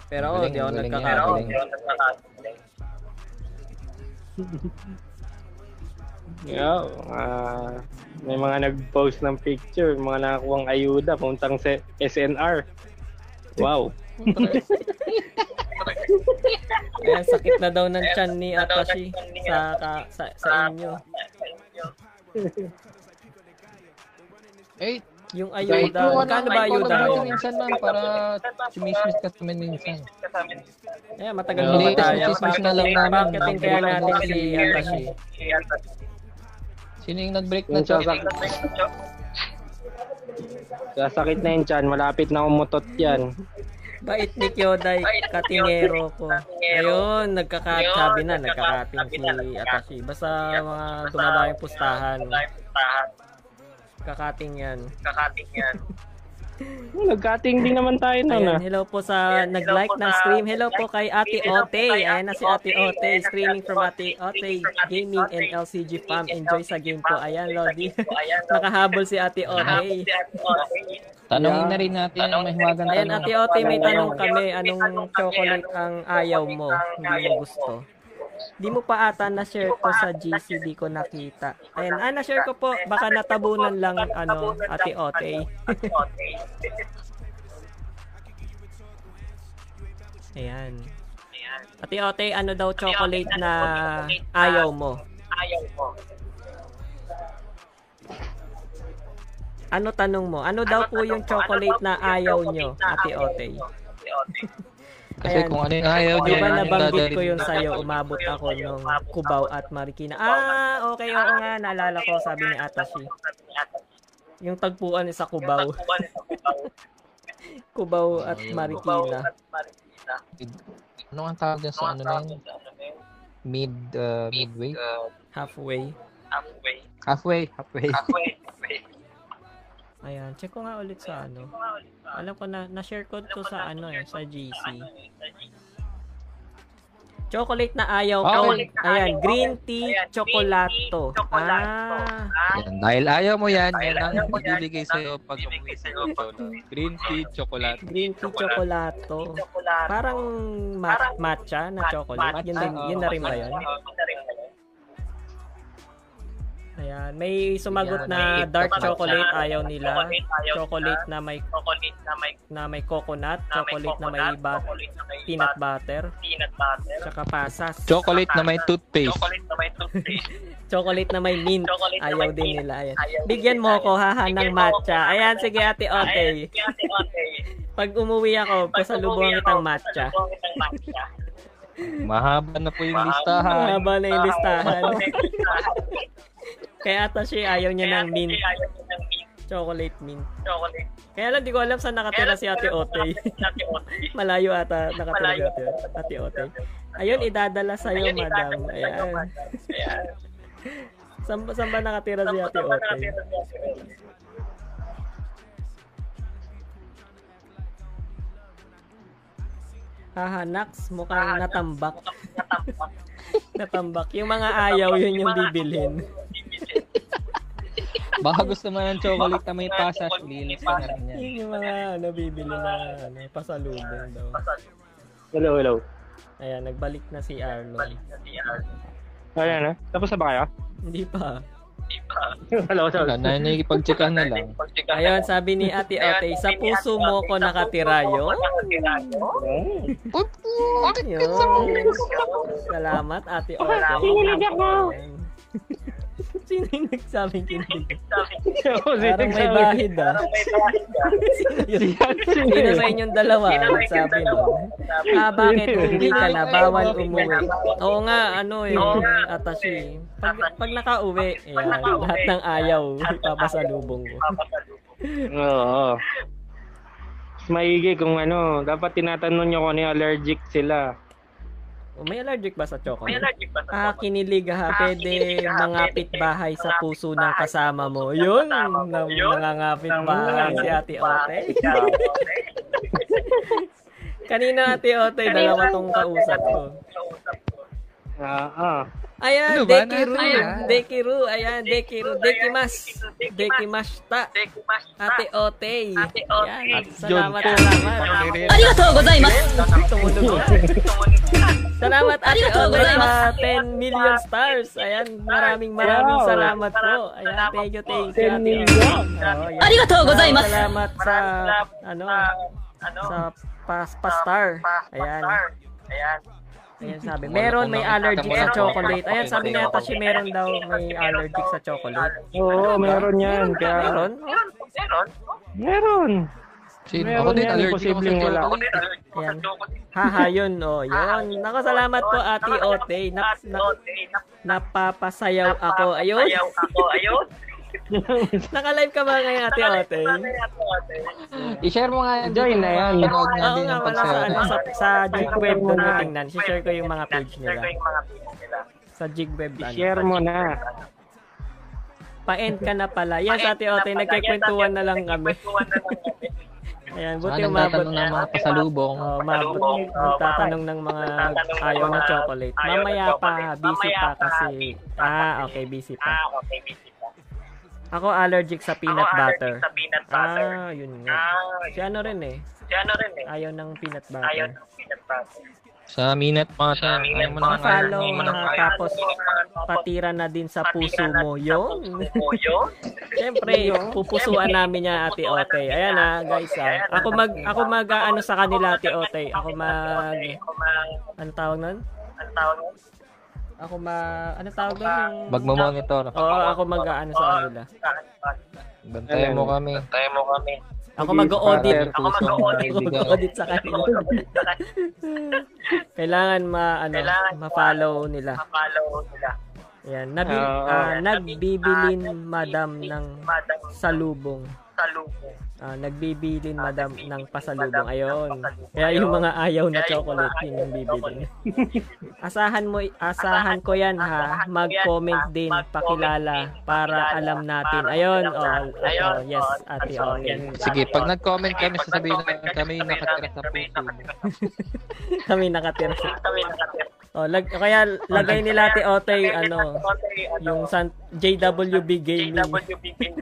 Pero oh, di ako nagkakatuloy. Yeah, ah, may mga nag-post ng picture, mga nakakuhang ayuda puntang sa SNR. Wow. (laughs) (laughs) Ayan, sakit na daw ng chan ni Atashi sa, ka, sa, sa inyo. (laughs) Eh, Yung ayuda, magkano ano, ba ayuda mo minsan ma'am para sumismis ka kami minsan. Ayan, matagal mo ba tayo? chismis na lang namin. Marketing kaya natin si Atashi. Sino yung nag-break na chok? sasak- sasakit na yung chan, malapit na umutot yan. Bait ni Kyoday, katingero (laughs) ko. Ayun, nagkakat, sabi na, nagkakating si Atashi. Basta mga dumadayong pustahan, kakating yan. Kakating yan. (laughs) Nag-cutting din naman tayo nun Ayan, ah. hello po sa nag-like ng stream. Hello po kay Ate Ote. Ayan na si Ate Ote. Streaming from Ate Ote Gaming and LCG Farm. Enjoy sa game po. Ayan, (laughs) Lodi. Nakahabol si Ate Ote. Tanongin na rin natin ang may hiwagang Ayan, tanong. Ate Ote, may tanong kami. Anong chocolate ang ayaw mo? Hindi mo gusto? Di mo pa ata na-share ko sa GC, di ko nakita. Ayan, ah, na-share ko po. Baka natabunan lang, ano, Ate Ote. (laughs) Ayan. Ate Ote, ano daw chocolate na ayaw mo? Ayaw mo. Ano tanong mo? Ano daw po yung chocolate na ayaw nyo, Ate Ote? (laughs) Kasi Ayan. kung ano yung ayaw Di nyo, ba yun yung nabanggit ko yun sa'yo, umabot ako nung Cubao at Marikina. Ah, okay, oo nga, naalala ko, sabi ni Atashi. Yung tagpuan sa Cubao. (laughs) Cubao at Marikina. Ano ang tawag dyan sa ano na yun? Mid, uh, midway? Halfway. Halfway. Halfway, halfway. Ayan, check ko nga ulit sa ano. Alam ko na, na-share ko to sa ano eh, sa GC. Chocolate na ayaw ko. Okay. Ayan, green tea chocolato. Ah, Yan. Dahil ayaw mo yan, yan ang ibibigay sa'yo pag umuwi sa. Green tea, chocolate. green tea chocolato. Parang ma- matcha na chocolate. Yun, din, yun na rin ba yun? Ayan, may sumagot na dark chocolate ayaw nila. Chocolate na may Chocolate na may na may coconut, na may chocolate na may coconut, ba- chocolate na may peanut butter, peanut butter, tsaka pasas. Chocolate na may toothpaste. chocolate na may toothpaste, Chocolate na may mint. Chocolate na Ayaw may din mint. nila. Ayan. Ayaw Bigyan mo ako haha ng matcha. Ayan, sige ate Ayan, Ote. Pag umuwi ako. Pasalubong kitang matcha. Mahaba na po yung listahan. Mahaba na yung listahan. Kaya ata siya ayaw niya ng mint. Chocolate mint. Chocolate. Kaya lang, di ko alam saan nakatira si ate Ote. (laughs) Malayo ata nakatira si ate, ate Ote. Ayun, idadala sa'yo, Ayun, madam. Ayan. Ayan. Saan, ba- saan ba nakatira si ate Ote? Haha, Nax, mukhang natambak. Natambak. (laughs) (laughs) Natambak. Yung mga ayaw, yun yung bibilhin. (laughs) Baka gusto mo ng chocolate na may pasas, linis ka na rin yan. Yun yung mga ano, bibili na ano, pasalubong daw. Hello, hello. Ayan, nagbalik na si Arnold. Balik na si Arnold. Ayan na. Tapos na ba kayo? Hindi pa. Di ba? hello, hello. Wala, na nakikipag-checkan na lang. Ayun, sabi ni Ate Ote, sa puso mo ko nakatira yun. Salamat, Ate Ote. Kinilig ako. Sino yung nagsabing kinilig? Sabi Ako, Parang may bahid ah. Parang may bahid. Yun. Sino sa inyong dalawa nagsabi no? Ah, bakit umuwi ka na? Bawal umuwi. Oo nga, ano eh, atashi. Pag, pag nakauwi, ayan, lahat ng ayaw, ipapasalubong ko. Oo. Mas Maigi kung ano, dapat tinatanong nyo kung ano yung allergic sila. O, may allergic ba sa May chocolate? allergic ba sa Ah, kinilig ha. Pwede mangapit bahay sa puso ng kasama mo. Yun, na, nangangapit bahay si Ate Ote. (laughs) Kanina ate Otoy, dalawa tong kausap ko. Ah, ah. Ayan, ano Dekiru. Ayan, Dekiru. Ayan, Dekiru. Dekimas. Dekimas ta. Ate Otey. Ate Otey. Salamat, salamat. Arigatou gozaimasu. Salamat, Ate Otey. 10 million stars. Ayan, maraming maraming salamat po. Ayan, thank you, thank you. 10 million. Arigatou gozaimasu. Salamat sa, ano, ano sa pa-star. Ayan. Ayan. Ayan (laughs) sabi, meron may allergic sa chocolate. Ayan sabi ni Atashi, meron daw may allergic sa chocolate. Oo, meron yan. Kaya, Meron? Meron. meron. Sino? Meron Ako din, allergic ako sa wala. chocolate. Ayan. Haha, yun, oh, yun. Nako, salamat po, Ate Ote. Na, na, napapasayaw ako. Ayun. Ayaw ako. Ayun. (laughs) (laughs) Naka-live ka ba ngayon, Ate Ote? I-share mo nga. Join na yan. nga Oo din nga, ang wala sa, pagsayaw. ano, sa, sa Jig Web doon mo tingnan. share ko yung mga page nila. Share ko yung mga page nila. Sa Jig Web, ano. Share mo na. Pa-end ka na pala. Yes, Ate Ote, nagkikwentuhan na lang kami. Na. (laughs) Ayan, buti umabot. nagtatanong ng mga pasalubong. Oh, umabot. Nagtatanong ng mga ayaw ng chocolate. Mamaya pa, busy pa kasi. Ah, okay, busy pa. Ah, okay. Busy pa. Ako allergic sa peanut Ako butter. allergic sa peanut butter. Ah, yun nga. Ah, Si ano rin eh. si ano rin eh. Ayaw ng peanut Ayaw butter. ng peanut butter. Sa minute butter. Ayaw mo na Follow Ayaw mo ng- tapos patira na din sa puso na mo. sa yun. (laughs) Siyempre, pupusuan namin niya Ate Ote. Ayan ha, guys ha. Ako mag ako mag ano sa kanila Ate Ote. Ako mag Ako mag... ano tawag nun? Ano tawag nun? Ako ma ano tawag nun yung Magmamonitor. Oo, ako mag ano sa kanila. Bantayan mo kami. Tayo mo kami. Ako mag-audit. Ako mag-audit. Ako mag-audit sa kanila. Kailangan ma ano, ma-follow nila. Follow nila. Ayan, nabi, Oo. ah, nagbibilin madam ng Madam salubong. Salubong. Ah, nagbibilin madam ng pasalubong. Ayun. Kaya yung mga ayaw na chocolate, yun yung bibilin. (laughs) asahan mo, asahan ko yan ha. Mag-comment din, pakilala para alam natin. Ayun, oh, oh yes, ate, okay. Sige, pag nag-comment kami, sasabihin na kami yung nakatira sa puso. Kami nakatira. Kami nakatira. Oh, lag, kaya lagay nila ate Otay, ano, yung San, JWB Gaming, JWB Gaming.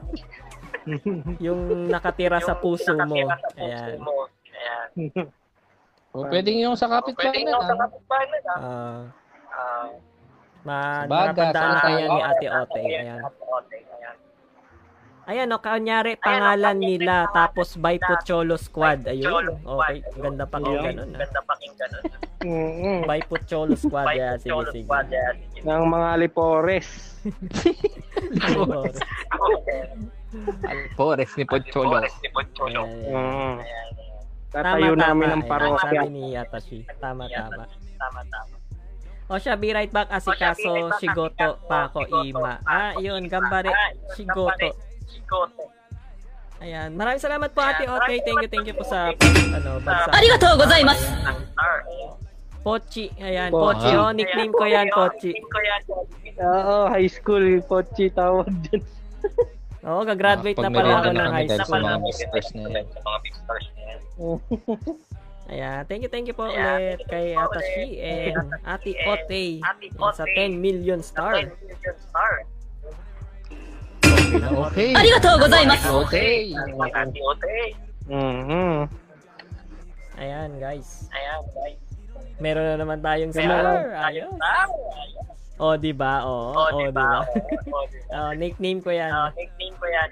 (laughs) yung nakatira sa puso mo. Nakatira sa puso Ayan. mo. Ayan. O, pwedeng yung sa kapitbahay Pwede na lang. na. Ah, Ah, ma napandaan sa- kaya ni Ate Ote, ayan. Ayan, o, kanyari, pangalan nila, tapos by Pucholo Squad. Ayun, okay. Ganda pa kung ganun. ah. Ganda. Mm-mm. By Pucholo Squad. Yeah, sige, sige. Ng mga Alipores. (laughs) (laughs) Alpores ni Pocholo. Alpores ni Pocholo. Mm. Tatayo tama, namin ng parokya. Sabi ni Yatashi. Tama, tama. Tama, tama. O siya, be right back. Asikaso, Shigoto, Pako, Ima. Ah, ah, yun. Gambare, Shigoto. Shigoto. Ayan. Maraming salamat po, Ate Ote. Thank you, thank you po sa, ano, bansa. Arigatou gozaimasu! Pochi. Ayan, wow. Pochi. Oh, nickname ko yan, Pochi. Oh, Oo, ah, oh, high school. Pochi tawag din. (laughs) Oo, oh, gagraduate na pala ako ng high school. Sa mga beefstars na yan. Mga beefstars na yan. Ayan, thank you, thank you po Ayan, ulit you kay Ata Shi and Ate Ote sa 10 million star. 10 million star. Okay. Arigatou gozaimasu. Okay. Ate Ote. Mhm. Ayan, guys. Ayan, guys. Meron na naman tayong star. Ayos. Ayos. Oh, di ba? Oo, Oh, oh, di ba? Oh, di ba? Oh, nickname ko yan. Ah, nickname ko yan.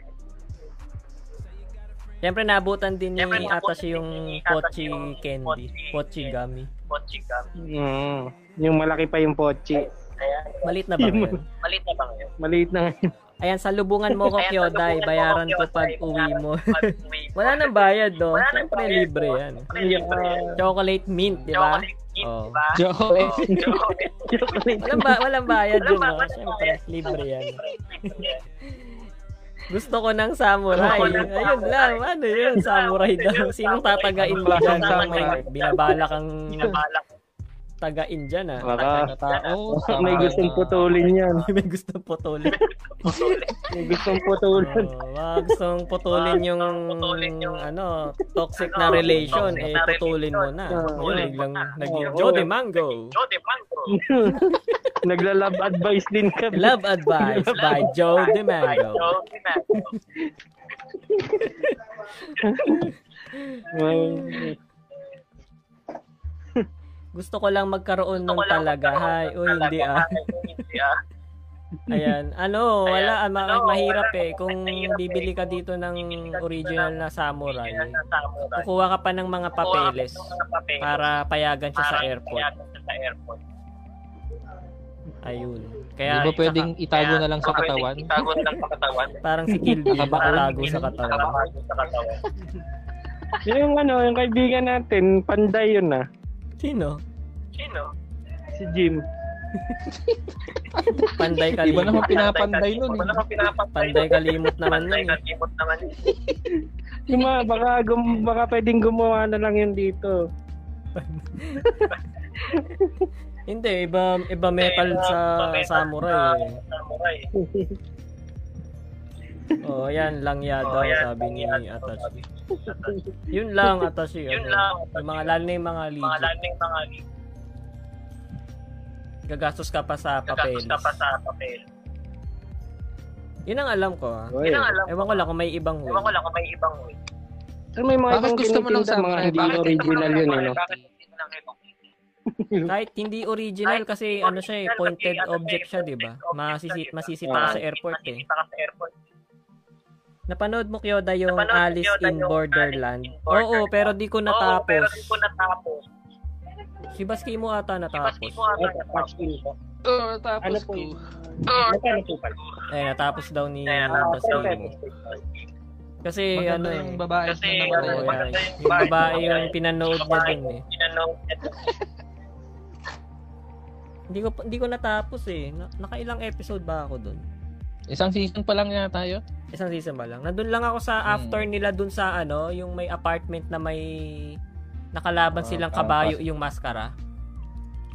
Siyempre, naabutan din ni Siyempre, Atashi din yung ni Pochi Candy. Pochi. Gummy. Pochi Gummy. Mm. Yung malaki pa yung Pochi. Ayan. Malit na ba yun? Maliit na ba ngayon? Maliit na ngayon. (laughs) Ayan, sa lubungan mo ko, Ayan, Kyodai. salubungan mo, Bayaran ko Kyodai. Bayaran mo. ko pag (laughs) uwi mo. Wala nang bayad, no? Libre no? yan. Siyempre, libre yan. Chocolate mint, di ba? Chocolate mint, Oh. di ba? (laughs) Walang, ba walang bayad yun, no? Siyempre, bayad. libre yan. Libre (laughs) yan. Gusto ko ng samurai. Gusto ko ng Ayun lang, ano yun, samurai daw. Sinong tatagain mo dyan? Samurai. Binabala kang... Binabalak. taga-Indian ah. Baka Tao, may gustong putulin yan. (laughs) May gustong putulin. (laughs) May gustong putulin. Oh, mga gustong putulin yung, ano, toxic na relation, eh, putulin mo na. Yun, biglang naging Jody Mango. (laughs) Nagla-love advice din kami. Love Advice by Joe DeMango. May- Gusto ko lang magkaroon nun talaga. Hay, uy, hindi ah. (laughs) Ayan. Ano, wala, ah, ma- mahirap eh. Kung bibili ka dito ng original na samurai, kukuha ka pa ng mga papeles para payagan siya sa airport. Ayun. Di Kaya, ba pwedeng itago na lang sa katawan? Itago na lang sa katawan. (laughs) parang si Kill Bill, nakatago sa katawan. Nakatago sa katawan. yung ano, yung kaibigan natin, panday yun ah. Sino? Sino? Si Jim. (laughs) Panday Iba naman kalimot. pinapanday nun Wala eh. kang pinapantay. Panday kalimot naman Panday yun eh. kalimot naman. Yung mga, baka, gum, baka pwedeng gumawa na lang yun dito. (laughs) Hindi, iba, iba metal sa samurai eh. Samurai. (laughs) Oh, yan lang ya daw sabi ni Atashi. Yun lang Atashi. Yun ano, lang. Yung mga lalo na yung mga Mga legit. laning mga Gagastos ka pa sa gagastos papeles. ka pa sa papel. Yun ang alam ko ah. Yun ang alam Ewan ko lang kung may ibang way. Ewan ko lang kung may ibang way. Pero may mga ibang gusto mo ng tinitinda, mga hindi Bakit original yun eh, no? Bakit hindi mo lang ito? (laughs) Kahit hindi original kasi ano siya eh, pointed object siya, di ba? Masisit, masisita ka sa airport eh. Masisita ka sa airport. Napanood mo Kyoda yung Napanood Alice Kyoda, in yung Borderland? Alice in Borderland. Oo, pero di ko Oo, natapos. pero di ko natapos. Si Baski mo ata natapos. Ibaski mo ata natapos. Oo, tapos Ano ko. Oo, Magkano po pala? Eh, natapos daw ni natapos Baski daw mo. Kasi ano Maganda eh. yung babae Kasi, na Oo, namatay. yan. maganda yung Yung babae babae. yung pinanood niya dun eh. Pinanood niya dun. Hindi ko hindi ko natapos eh. Na- nakailang episode ba ako dun? Isang season pa lang yata yun. Isang season ba lang? Nandun lang ako sa Hmm. after nila dun sa ano, yung may apartment na may nakalaban Ah, silang kabayo pas- yung maskara.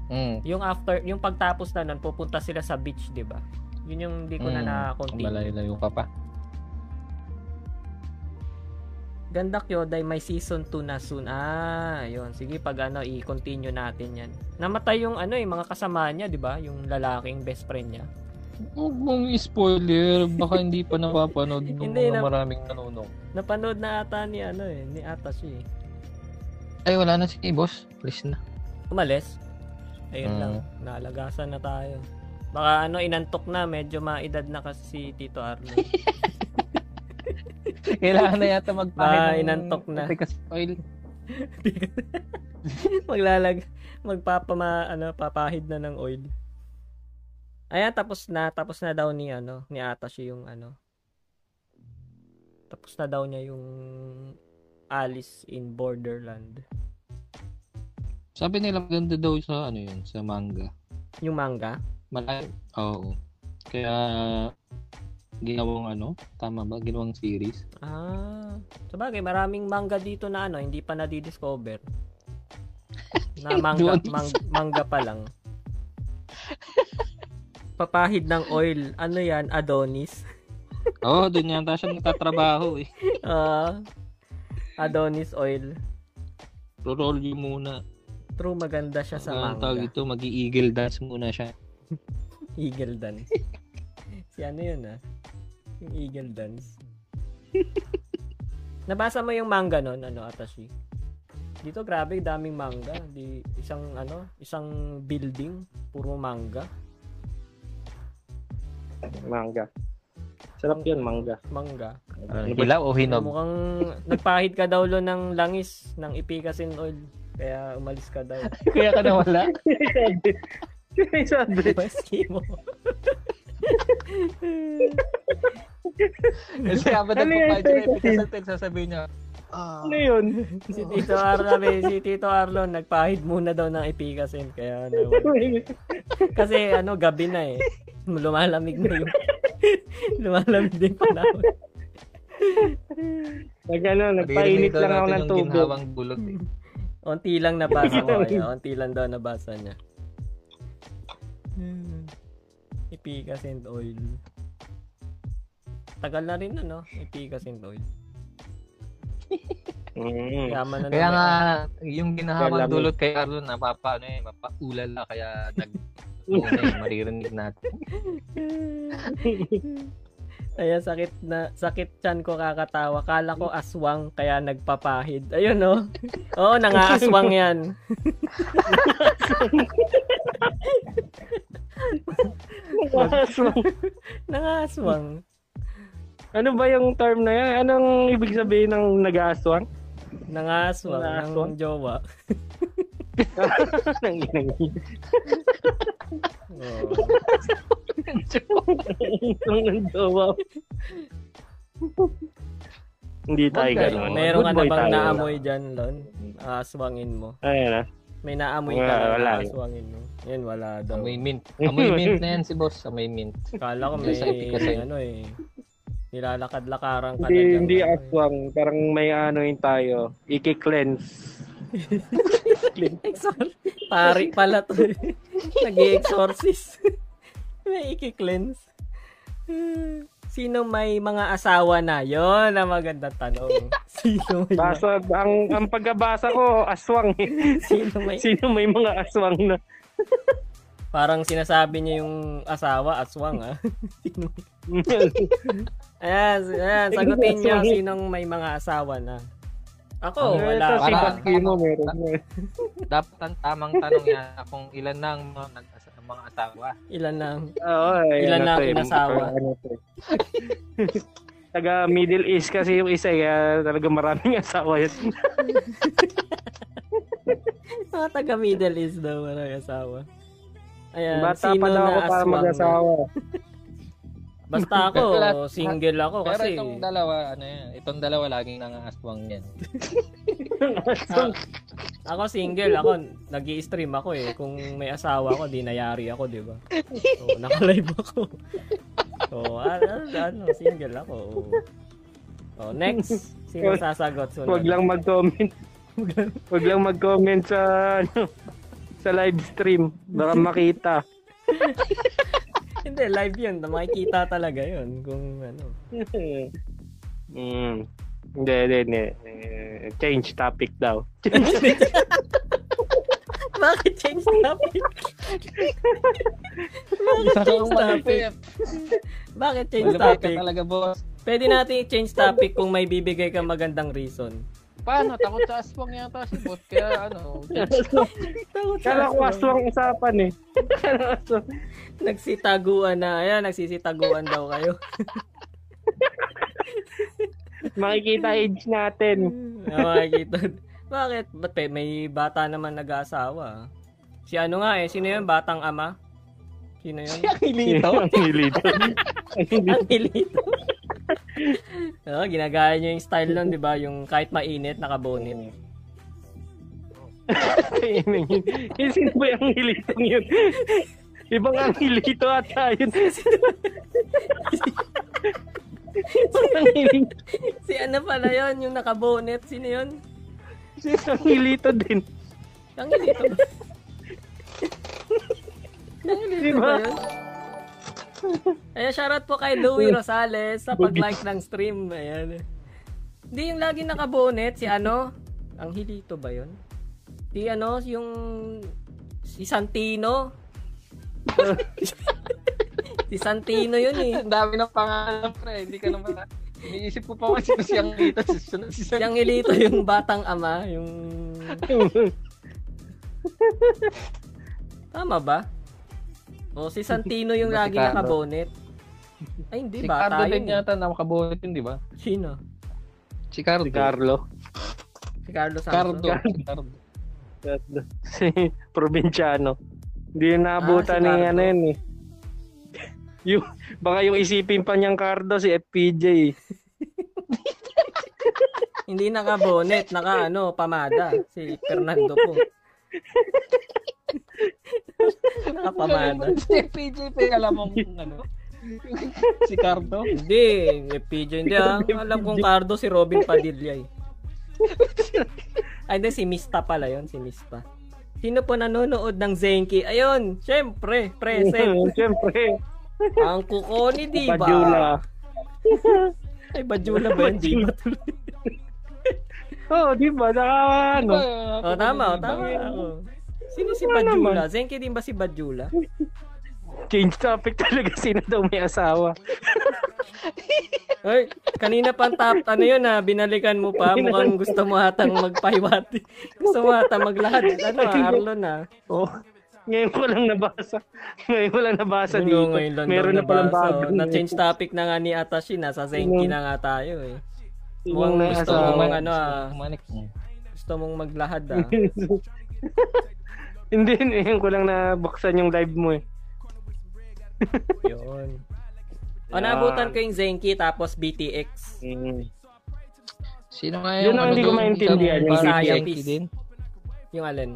Mm. Yung after, yung pagtapos na nun, pupunta sila sa beach, di ba? Yun yung hindi ko na Mm. na-continue. Malayo-layo ka pa. Ganda Kyoday, may season 2 na soon. Ah, yun. Sige, pag ano, i-continue natin yan. Namatay yung ano eh, mga kasama niya, di ba? Yung lalaking best friend niya. Huwag mong spoiler. Baka hindi pa napapanood ng Hindi mga na- maraming nanonood. Napanood na ata ni ano eh, ni Atashi eh. Ay, wala na si boss. Please na. Umalis. Ayun Mm. lang, naalagasan na tayo. Baka ano, inantok na, medyo maedad na kasi si Tito Arlo. (laughs) Kailangan na yata magpahid Ah, inantok na. Kasi oil. (laughs) Maglalag, magpapama, ano, papahid na ng oil. Ayan, tapos na, tapos na daw ni, ano, ni Atashi yung, ano, tapos na daw niya yung Alice in Borderland. Sabi nila maganda daw sa ano yun, sa manga. Yung manga. Malayo. Oo. Kaya ginawang ano, tama ba? Ginawang series. Ah, sabagay, maraming manga dito na ano, hindi pa na-discover. (laughs) Na manga, Doon. mang- manga pa lang. (laughs) Papahid ng oil. Ano yan? Adonis. (laughs) Oo, oh, doon yata siya nagtatrabaho eh. Ah, Adonis oil. Roll you muna. True, maganda siya sa Ang tawag manga. ito, mag-eagle dance muna siya. (laughs) Eagle dance. (laughs) si ano yun ah? Yung eagle dance. Nabasa mo yung manga nun, ano, Atashi? Dito, grabe, daming manga. Di, isang, ano, isang building, puro manga. Manga. Sarap yun, manga. Manga. Uh, hilaw o hinog? Mukhang nagpahid ka daw lo ng langis ng ipikasin oil. Kaya umalis ka daw. (laughs) Kaya ka nawala? Sabi. Baski mo. Kasi habang Ano nagpapahid siya, sir? ipikasatin, sasabihin niya, Ano yun? si Tito Arlon, si Tito Arlon, nagpahid muna daw ng ipikasin. Kaya nawala. (laughs) Kasi ano, gabi na eh. Lumalamig na yung (laughs) lumalamig din panahon. Nag ano, nagpainit lang ako ng tubig. ginhawang bulot eh. (laughs) Unti lang nabasa ko kaya. Unti lang daw nabasa niya. Hmm. Ipicas and oil. Tagal na rin ano, Ipicas and oil. Mm. Yaman na Kaya nga, yung ginahamang Kaya dulot kay Arlon, napapa, ano eh, mapaulala, kaya nag, (laughs) eh, maririnig natin. (laughs) Kaya sakit na sakit chan ko kakatawa. Kala ko aswang kaya nagpapahid. Ayun no. Oo, nangaaswang 'yan. (laughs) Nangaaswang. Ano ba yung term na yan? Anong ibig sabihin ng nag-aaswang? Nangaaswang Nangaaswang? ng jowa. (laughs) Nang inang Oo. ng jowa. Hindi tayo Okay. ganun. Meron ka na bang tayo. naamoy dyan, Lon? Aswangin mo. Ayun na. May naamoy Wala, ka na wala. aswangin mo. Yan, wala daw. Amoy mint. Amoy mint na yan si boss, amoy mint. Kala ko may, ano eh, nilalakad-lakaran ka Hindi, na hindi eh. aswang. Parang may ano yun tayo. Iki-cleanse. (laughs) Exor Pari pala to. (laughs) Nag-exorcist. (laughs) may iki-cleanse. Sino may mga asawa na? Yon ang magandang tanong. Sino may, Basa, ang, ang pagkabasa ko, aswang. eh. sino may Sino may mga aswang na? Parang sinasabi niya yung asawa, aswang ah. Sino? Ayan, ayan, sagutin niyo sinong may mga asawa na. Ako, Ito, wala. si Para- Baskimo meron. (laughs) Dapat ang tamang tanong yan kung ilan na ang mga, asawa. Ilan lang. Oo, eh, Ilan ano na to eh, kinasawa? (laughs) ano to eh. (laughs) Taga Middle East kasi yung isa, kaya talaga maraming asawa yun. Mga taga Middle East daw, marang asawa. Ayan, Bata sino pa daw na ako para mag-asawa. Basta ako, (laughs) single ako Pero kasi. itong dalawa, ano yan, itong dalawa laging nangaaswang yan. Ah, (laughs) ako single, ako nag stream ako eh. Kung may asawa ako, di nayari ako, di ba? So, (laughs) naka-live ako. So, ano, ano, single ako. Oh, next. Sino sasagot? Sunod? Huwag lang mag-comment. Huwag lang mag-comment sa ano sa live stream. Baka makita. Hindi, live yun. Makikita talaga yun. Kung ano. (laughs) mm. Hindi, hindi, hindi. Eh, Change topic daw. (laughs) (laughs) Bakit change topic? Bakit change topic? Bakit change topic? talaga, boss. Pwede natin i-change topic kung may bibigay kang magandang reason. Paano? Takot sa aswang yata si boss. Kaya ano, (laughs) Kala ko aswang usapan eh. Kala (laughs) aswang. Nagsitaguan na. Ayan, nagsisitaguan daw kayo. (laughs) Makikita age natin. Ah, makikita. Bakit? Ba't may bata naman nag-aasawa? Si ano nga eh, sino yun? Batang ama? Sino yun? Ang hilito. Ang hilito. Ang hilito. Oo, (laughs) ginagaya niyo yung style nun, di ba? Yung kahit mainit, nakabonit. Yung (laughs) sino ba yung hilitong yun? Ibang ang hilito ata yun. Ibang ang hilito. Si ano pala yun, yung nakabonet. Sino yun? Ang hilito din. Ang hilito ba? Ang hilito ba? yun? (laughs) Ayan, shoutout po kay Louie Rosales sa pag-like ng stream. Ayan. Hindi yung lagi nakabonet, si ano? Ang hilito ba yun? Si ano, yung... Si Santino. (laughs) si Santino yun eh. Ang dami ng pangalan, pre. Hindi ka naman... Iniisip ko pa kasi si ang dito. Si, si, si, Si ang hilito yung batang ama, yung... (laughs) Tama ba? O si Santino yung Si lagi Carlo. nakabonet. Ay, hindi, si bata Carlo yun. din yata na makabulit yun, di ba? Sino? Si Carlo. Si Carlo. Si Carlo Santos. Carlo. Si Carlo. Si Provinciano. Hindi yung naabutan Ah, si ni ano yun eh. (laughs) Yung, baka yung isipin pa niyang Cardo si FPJ. Hindi naka-bonnet, naka ano, pamada. Si Fernando po. (laughs) Naka-pamada. Si PJ, alam mo ano? si Carlo. Hindi, FPJ hindi ah. Alam kong Cardo si Robin Padilla eh. Ay, hindi, si Mista pala yon si Mista. Sino po nanonood ng Zenki? Ayun, syempre, present. (laughs) Siyempre. Ang kuko ni Diba. Bajula. Ay, Bajula ba yun? Tuloy. Oo, oh, di ba? Naka, ano? Oh, tama, oh, tama ako. Sino si Ano Bajula? Zenki din ba si Bajula? Change topic talaga. (laughs) Sino daw may asawa? Ay, kanina pa ang top, ano yun ha, binalikan mo pa, (laughs) mukhang gusto mo hatang magpahiwati. Gusto mo hatang maglahad. Ano ha, Arlon ha. Oh. Ngayon ko lang nabasa. Ngayon ko lang nabasa Ano, dito. ngayon lang Meron na palang bago. oh. Na-change topic na nga ni Atashi, nasa Zenki na nga tayo eh. Mukhang gusto asawa. mo mang ano ah, Manik. gusto mong maglahad ah. (laughs) (laughs) Hindi, ngayon ko lang nabuksan yung live mo eh. (laughs) Yun. O, naabutan ko yung Zenki tapos BTX. Mm. Sino nga Yun yung ang hindi ko doon? maintindihan, yung BTX. Din? Yung alin?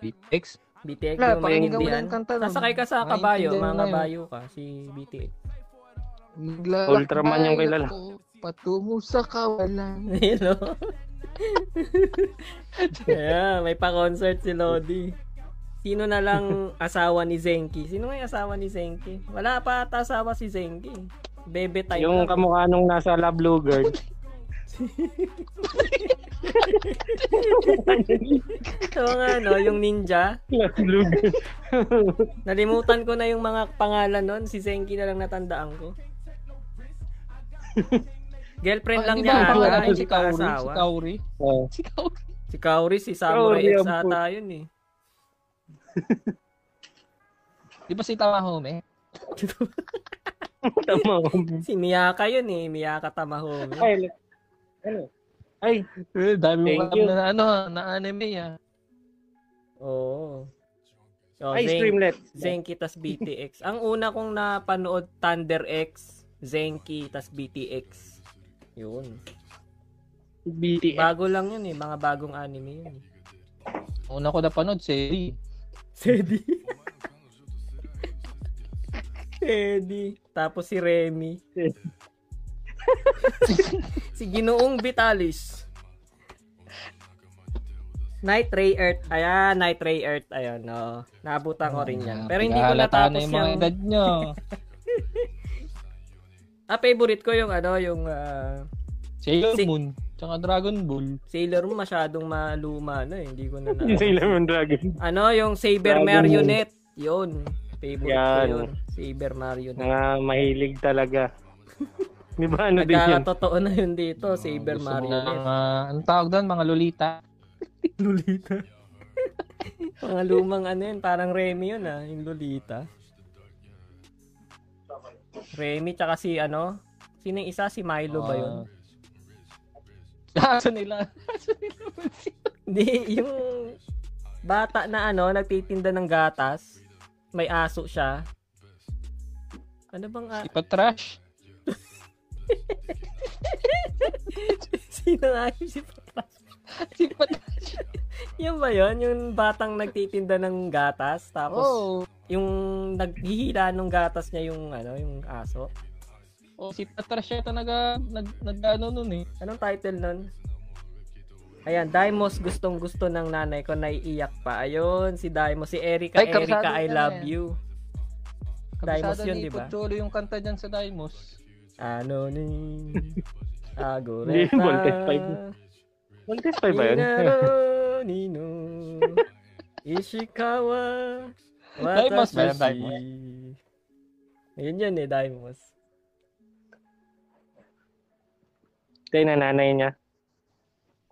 BTX? BTX Wala, yung maintindihan. Sasakay ka sa kabayo, mga yun. kabayo ka, si BTX. Ultraman yung kilala. Patungo sa kawalan. (laughs) Hello. Yeah, may pa-concert si Lodi. Sino na lang asawa ni Zenki? Sino nga yung asawa ni Zenki? Wala pa ata asawa si Zenki. Bebe type Yung lang. kamukha nung nasa Love Blue Girl. (laughs) Ito nga, no? Yung ninja. Love Blue Girl. Nalimutan ko na yung mga pangalan nun. Si Zenki na lang natandaan ko. (laughs) Girlfriend lang Ah, di niya ba ata, pangalan hindi (laughs) si Kauri? Si. Kauri? Oh. Si Kauri. Si Kaori, si Samurai Kaori, X ata yun eh. (laughs) Di ba si Tamahome? (laughs) Tama. Si Miyaka yun eh. Miyaka Tamahome. Ay, ano? Ay, Eh, dami mo alam na ano, na anime ah. Oo. Oh, ay, Zen- Streamlet. Zenki tas BTX. Ang una kong napanood, Thunder X, Zenki tas BTX. Yun. BTS. Bago lang yun eh. Mga bagong anime yun. eh. Una ko napanood, Seri. Sedi. Sedi. Tapos si Remy. (laughs) si Ginoong Vitalis. Night Ray Earth. Ayan, Night Ray Earth. Ayun, no. Naabutan ko rin yan. Pero hindi ko natapos na yung mga yung... edad nyo. (laughs) Ah, favorite ko yung ano, yung ah, Sailor Si- Moon. Tsaka Dragon Ball. Sailor Moon masyadong maluma na eh. Hindi ko na (laughs) na. Sailor Moon Dragon. ano, yung Saber Dragon Marionette. Yun. Favorite ko Yan. yun. Saber Marionette. Mga mahilig talaga. (laughs) Di ba ano din yun? Nagkakatotoo na yun dito, Saber mo ng, Marionette. ah, anong tawag doon? Mga lolita. (laughs) Lolita. Mga lumang ano yun, parang Remy yun ah, yung Lolita. Remy tsaka si ano, sino yung isa? Si Milo ba yun? Kaso nila. Hindi, yung bata na ano, nagtitinda ng gatas, may aso siya. Ano bang a- Si Patrash. (laughs) Sino nga yung? Si Patrash. Yan (laughs) ba yun? Yung batang nagtitinda ng gatas, tapos Oh. yung naghihila ng gatas niya yung ano, yung aso. Oh, si Patrash yata nag, nag, nag ano nun eh. Anong title nun? Ayan, Daimos gustong gusto ng nanay ko naiiyak pa. Ayun, si Daimos, si Erika, Ay, kabisado Erika, I love yan. you. Daimos Kabisado yun, di ba? Pocholo yung kanta dyan sa Daimos. Ano ni Hindi, Agoreta. Voltes 5. Voltes 5 ba yun? Inaro nino Ishikawa Daimos ba. Daimos? Yun yun eh, Daimos. Kay nanay niya.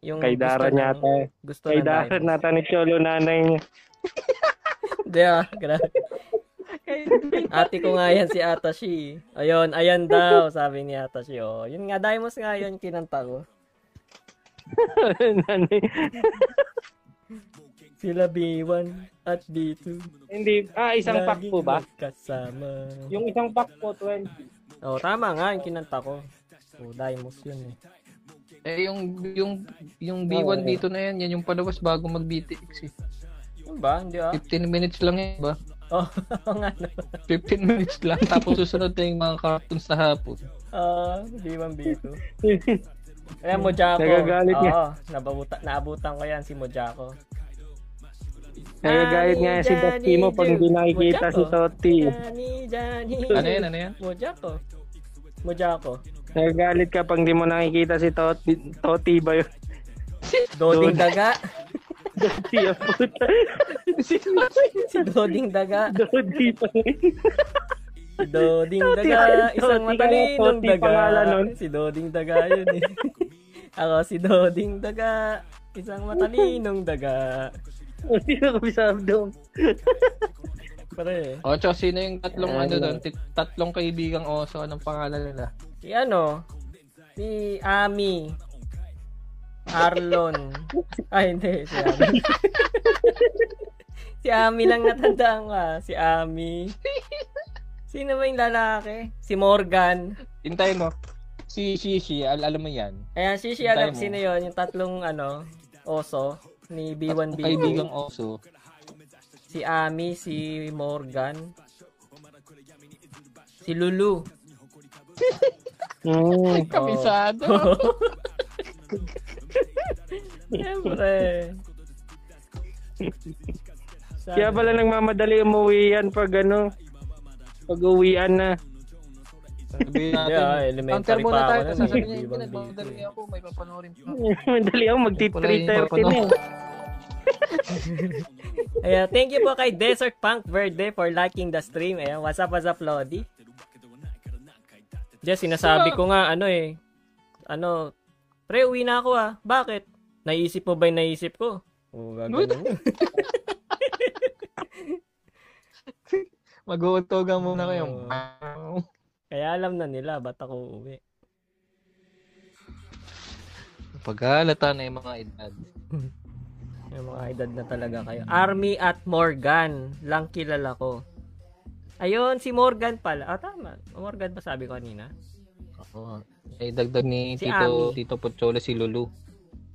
Yung Kay Dara gusto niya ata. Gusto Kay Dara nata ni Cholo nanay niya. (laughs) Hindi ah, grabe. Ate ko nga yan si Atashi. Ayun, ayan daw, sabi ni Atashi. Oh, yun nga, Daimos nga yun, kinanta ko. Sila B1 at B2. Hindi. Ah, isang pack po ba? Kasama. Yung isang pack po, 20. Oh, tama nga, yung kinanta ko. Oh, Daimos yun eh. Eh, yung, yung, yung B1 dito na yan, yan yung palabas bago mag-BTX eh. Yun ba? Hindi ah. 15 minutes lang yan, ba? Oh, (laughs) nga no. 15 minutes lang, tapos susunod na yung mga cartoons sa hapon. Ah, B1, B2. (laughs) Ayan, Mojako. Nagagalit niya. Oo, nababuta, naabutan ko yan si Mojako. Nagagalit nga si Dusty mo pag hindi nakikita si Toti. Johnny, Johnny. Ano yan, ano yan? Mojako. Mojako. Nagagalit ka pag hindi mo nakikita si Toti. Toti ba yun? Doding daga. Toti ang puta. si Doding daga. Toti pa rin. Si Doding daga. Isang matalinong daga. pangalan nun. Si Doding daga yun eh. (laughs) Ako si Doding daga. Isang matalinong daga. Sino ko bisabdo? Pare. Ocho, sino yung tatlong ano doon? Tatlong kaibigang oso. Anong pangalan nila? Si ano? Si Ami. Arlon. Ay, hindi. Si Ami. (laughs) si Ami lang natandaan ka. Si Ami. (laughs) Sino ba yung lalaki? Si Morgan. Hintayin mo. Si Shishi, al alam mo yan. Ayan, si si Hintay alam mo. sino yon yung tatlong ano, oso ni Tatlong B1B. kaibigang oso. Si Ami, si Morgan. Si Lulu. Hmm. (laughs) Kabisado. (laughs) Siyempre. Kaya pala nagmamadali umuwi yan pag ano, pag uwian na. Sabihin (laughs) natin. Yeah, elementary Counter muna pa ako tayo. Tapos sasabihin niya, hindi nagmamadali ako. May papanoorin pa. (laughs) Madali ako, magti 3.30 na. eh. (laughs) Ayan, thank you po kay Desert Punk Verde for liking the stream. Ayan, what's up, what's up, Lodi? Just, sinasabi ko nga, ano eh, ano, pre, uwi na ako ah. Bakit? Naisip mo ba yung naisip ko? Oo, gagawin mo. Mag-uutogan muna kayo. Oo. Kaya alam na nila, ba't ako uuwi? Paghalata na yung mga edad. (laughs) Yung mga edad na talaga kayo. Army at Morgan, lang kilala ko. Ayun, si Morgan pala. Ah, tama. Morgan ba sabi ko kanina? Oo. Eh, dagdag ni Si Tito, Ami. Tito Pochola si Lulu.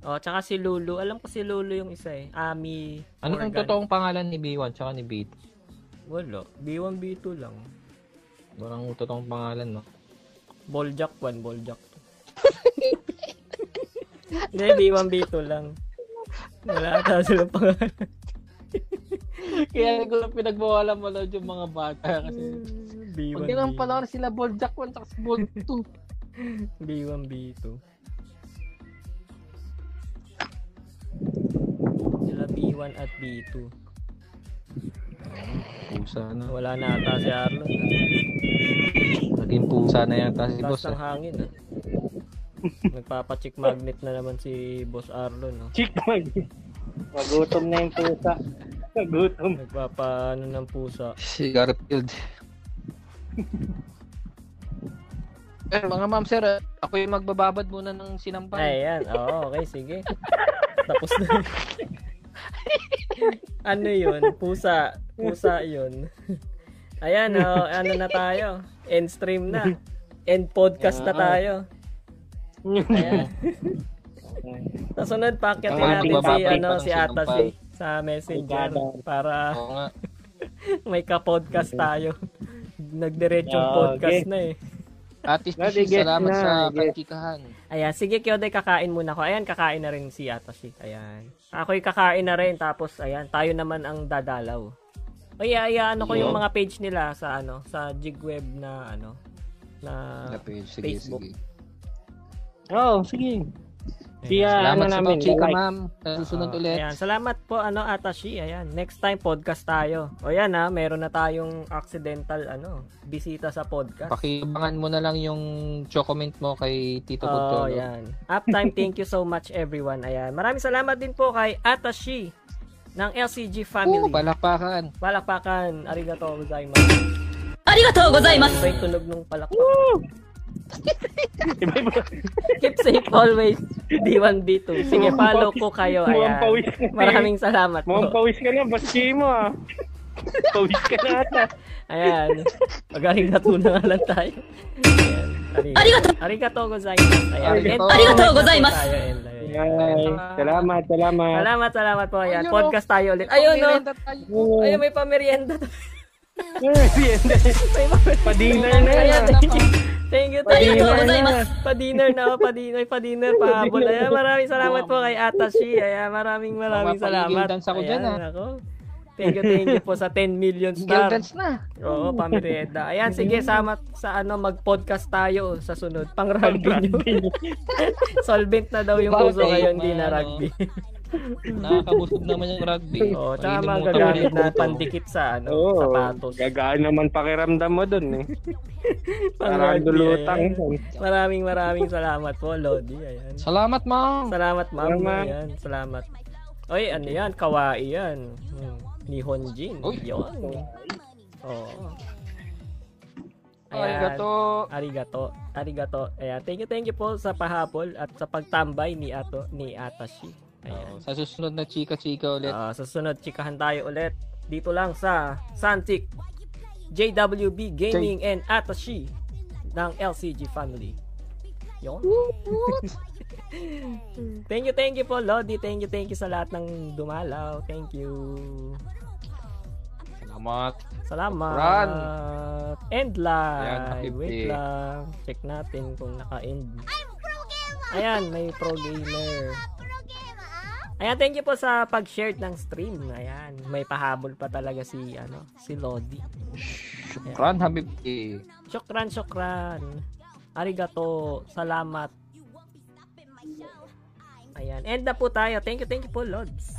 Oh, tsaka si Lulu. Alam ko si Lulu yung isa eh. Ami. Ano ang Morgan. totoong pangalan ni B1 tsaka ni B2? Wala. B1, B2 lang. Parang totoong pangalan, no? Boljak 1, Boljak 2. (laughs) Hindi, B1, B2 lang. Wala ata silang pangalan. (laughs) Kaya ko lang pinagbawalan mo lang yung mga bata kasi B1, Huwag nilang B2. pala sila Boljak 1 tsaka si Bold 2. B1, B2. Sila B1 at B2. Pusa na. Wala na ata si Arlon. Naging pusa na yata si boss. ng ah. hangin ah. (laughs) Nagpapachick magnet na naman si Boss Arlon. No? Chick mag. Magutom na yung pusa. Magutom. Nagpapaano ng pusa. Si Garfield. (laughs) eh, mga ma'am sir, ah, ako yung magbababad muna ng sinampay. Ayan, oo, okay, sige. (laughs) Tapos na. (laughs) ano yun? Pusa. Pusa yun. (laughs) Ayan, oh, ano na tayo? End stream na. End podcast na tayo. Ayan. (laughs) Sa sunod, packet natin si, ano, si Ata sinampay. si sa messenger para may ka-podcast tayo. Nagdiretsong Yeah, podcast na eh. Ate get salamat na, sa get. kachikahan. Ayan, sige Kyoday, kakain muna ko. Ayan, kakain na rin si Atashi. Ayan. Ako'y kakain na rin, tapos ayan, tayo naman ang dadalaw. Ay, ay, ano ko yung mga page nila sa ano, sa Jigweb na ano, na Na page. Sige, Facebook. sige. Oh, sige. Kaya, Salamat ano sa namin, chika, like. ma'am. Susunod uh, ulit. Ayan. Salamat po, ano, Atashi. Ayan. Next time, podcast tayo. O yan, ha. Meron na tayong accidental, ano, bisita sa podcast. Pakibangan mo na lang yung comment mo kay Tito Pugtolo. Oh, Butolo. yan. Uptime, thank you so much, everyone. Ayan. Maraming salamat din po kay Atashi ng LCG family. Oo, palakpakan. Palakpakan. Arigatou gozaimasu. Arigatou gozaimasu. Ito yung tunog ng palakpakan. Woo! Keep safe always. D1, D2. Sige, follow ko kayo. Mukhang Ayan. pawis na. eh. Maraming salamat Mukhang po. pawis ka na, baski mo ah. Pawis ka na ata. Ayan. Mag-arigato na nga lang tayo. Ayan. Arigato. Arigato gozaimasu. Ayan. Arigato. Gozaimasu. Ayan. Ay, salamat, salamat. Salamat, salamat po. Ayan. Ayun, Podcast tayo ulit. Ayun, no. Pamerienda tayo. Ayun, may pamerienda. Ay, May pamerienda. Pa-dinner na yan. Ayan, thank you. Thank you, thank you. Pa-dinner na ako, pa-dinner, pa-dinner, pahabol. Ayan, maraming salamat po kay Atashi. Ayan, maraming maraming salamat. Dance ako dyan, ha? Ah. Ako. Thank you, thank you po sa 10 million star. Guildance na. Oo, pamireda. Ayan, sige, sama sa ano, mag-podcast tayo sa sunod. Pang rugby nyo. (laughs) Solvent na daw yung puso kayo, hindi na rugby. Ano. Nakakabusog naman yung rugby. (laughs) Oo, tsaka Pag mga inimutan mo gagamit yung na pandikit sa ano, Oo. sapatos. Gagaan naman pakiramdam mo dun eh. (laughs) Pang Parang rugby, dulutang. ayan. Maraming maraming salamat po, Lodi. Ayan. Salamat, ma'am. Salamat, ma'am. Salamat. Ayan, salamat. Oy, ano yan? Kawaii yan. Hmm. Nihonjin. Uy. Yun. Oo. Arigato. Arigato. Arigato. Ayan. Thank you, thank you po sa pahabol at sa pagtambay ni Ato ni Atashi. Ayan. Sa susunod na chika-chika ulit. Ah, sa sunod, chikahan tayo ulit. Dito lang sa Santik, JWB Gaming and Atashi ng LCG family. Yon. (laughs) thank you, thank you po, Lodi. Thank you, thank you sa lahat ng dumalaw. Thank you. Salamat. Salamat. Run. End live. Wait lang. Check natin kung naka-end. Ayan, may pro gamer. Ayan, thank you po sa pag-share ng stream. Ayan, may pahabol pa talaga si ano, si Lodi. Shukran, Habib. Shukran, shukran. Arigato, salamat. Ayan, end na po tayo. Thank you, thank you po, Lods.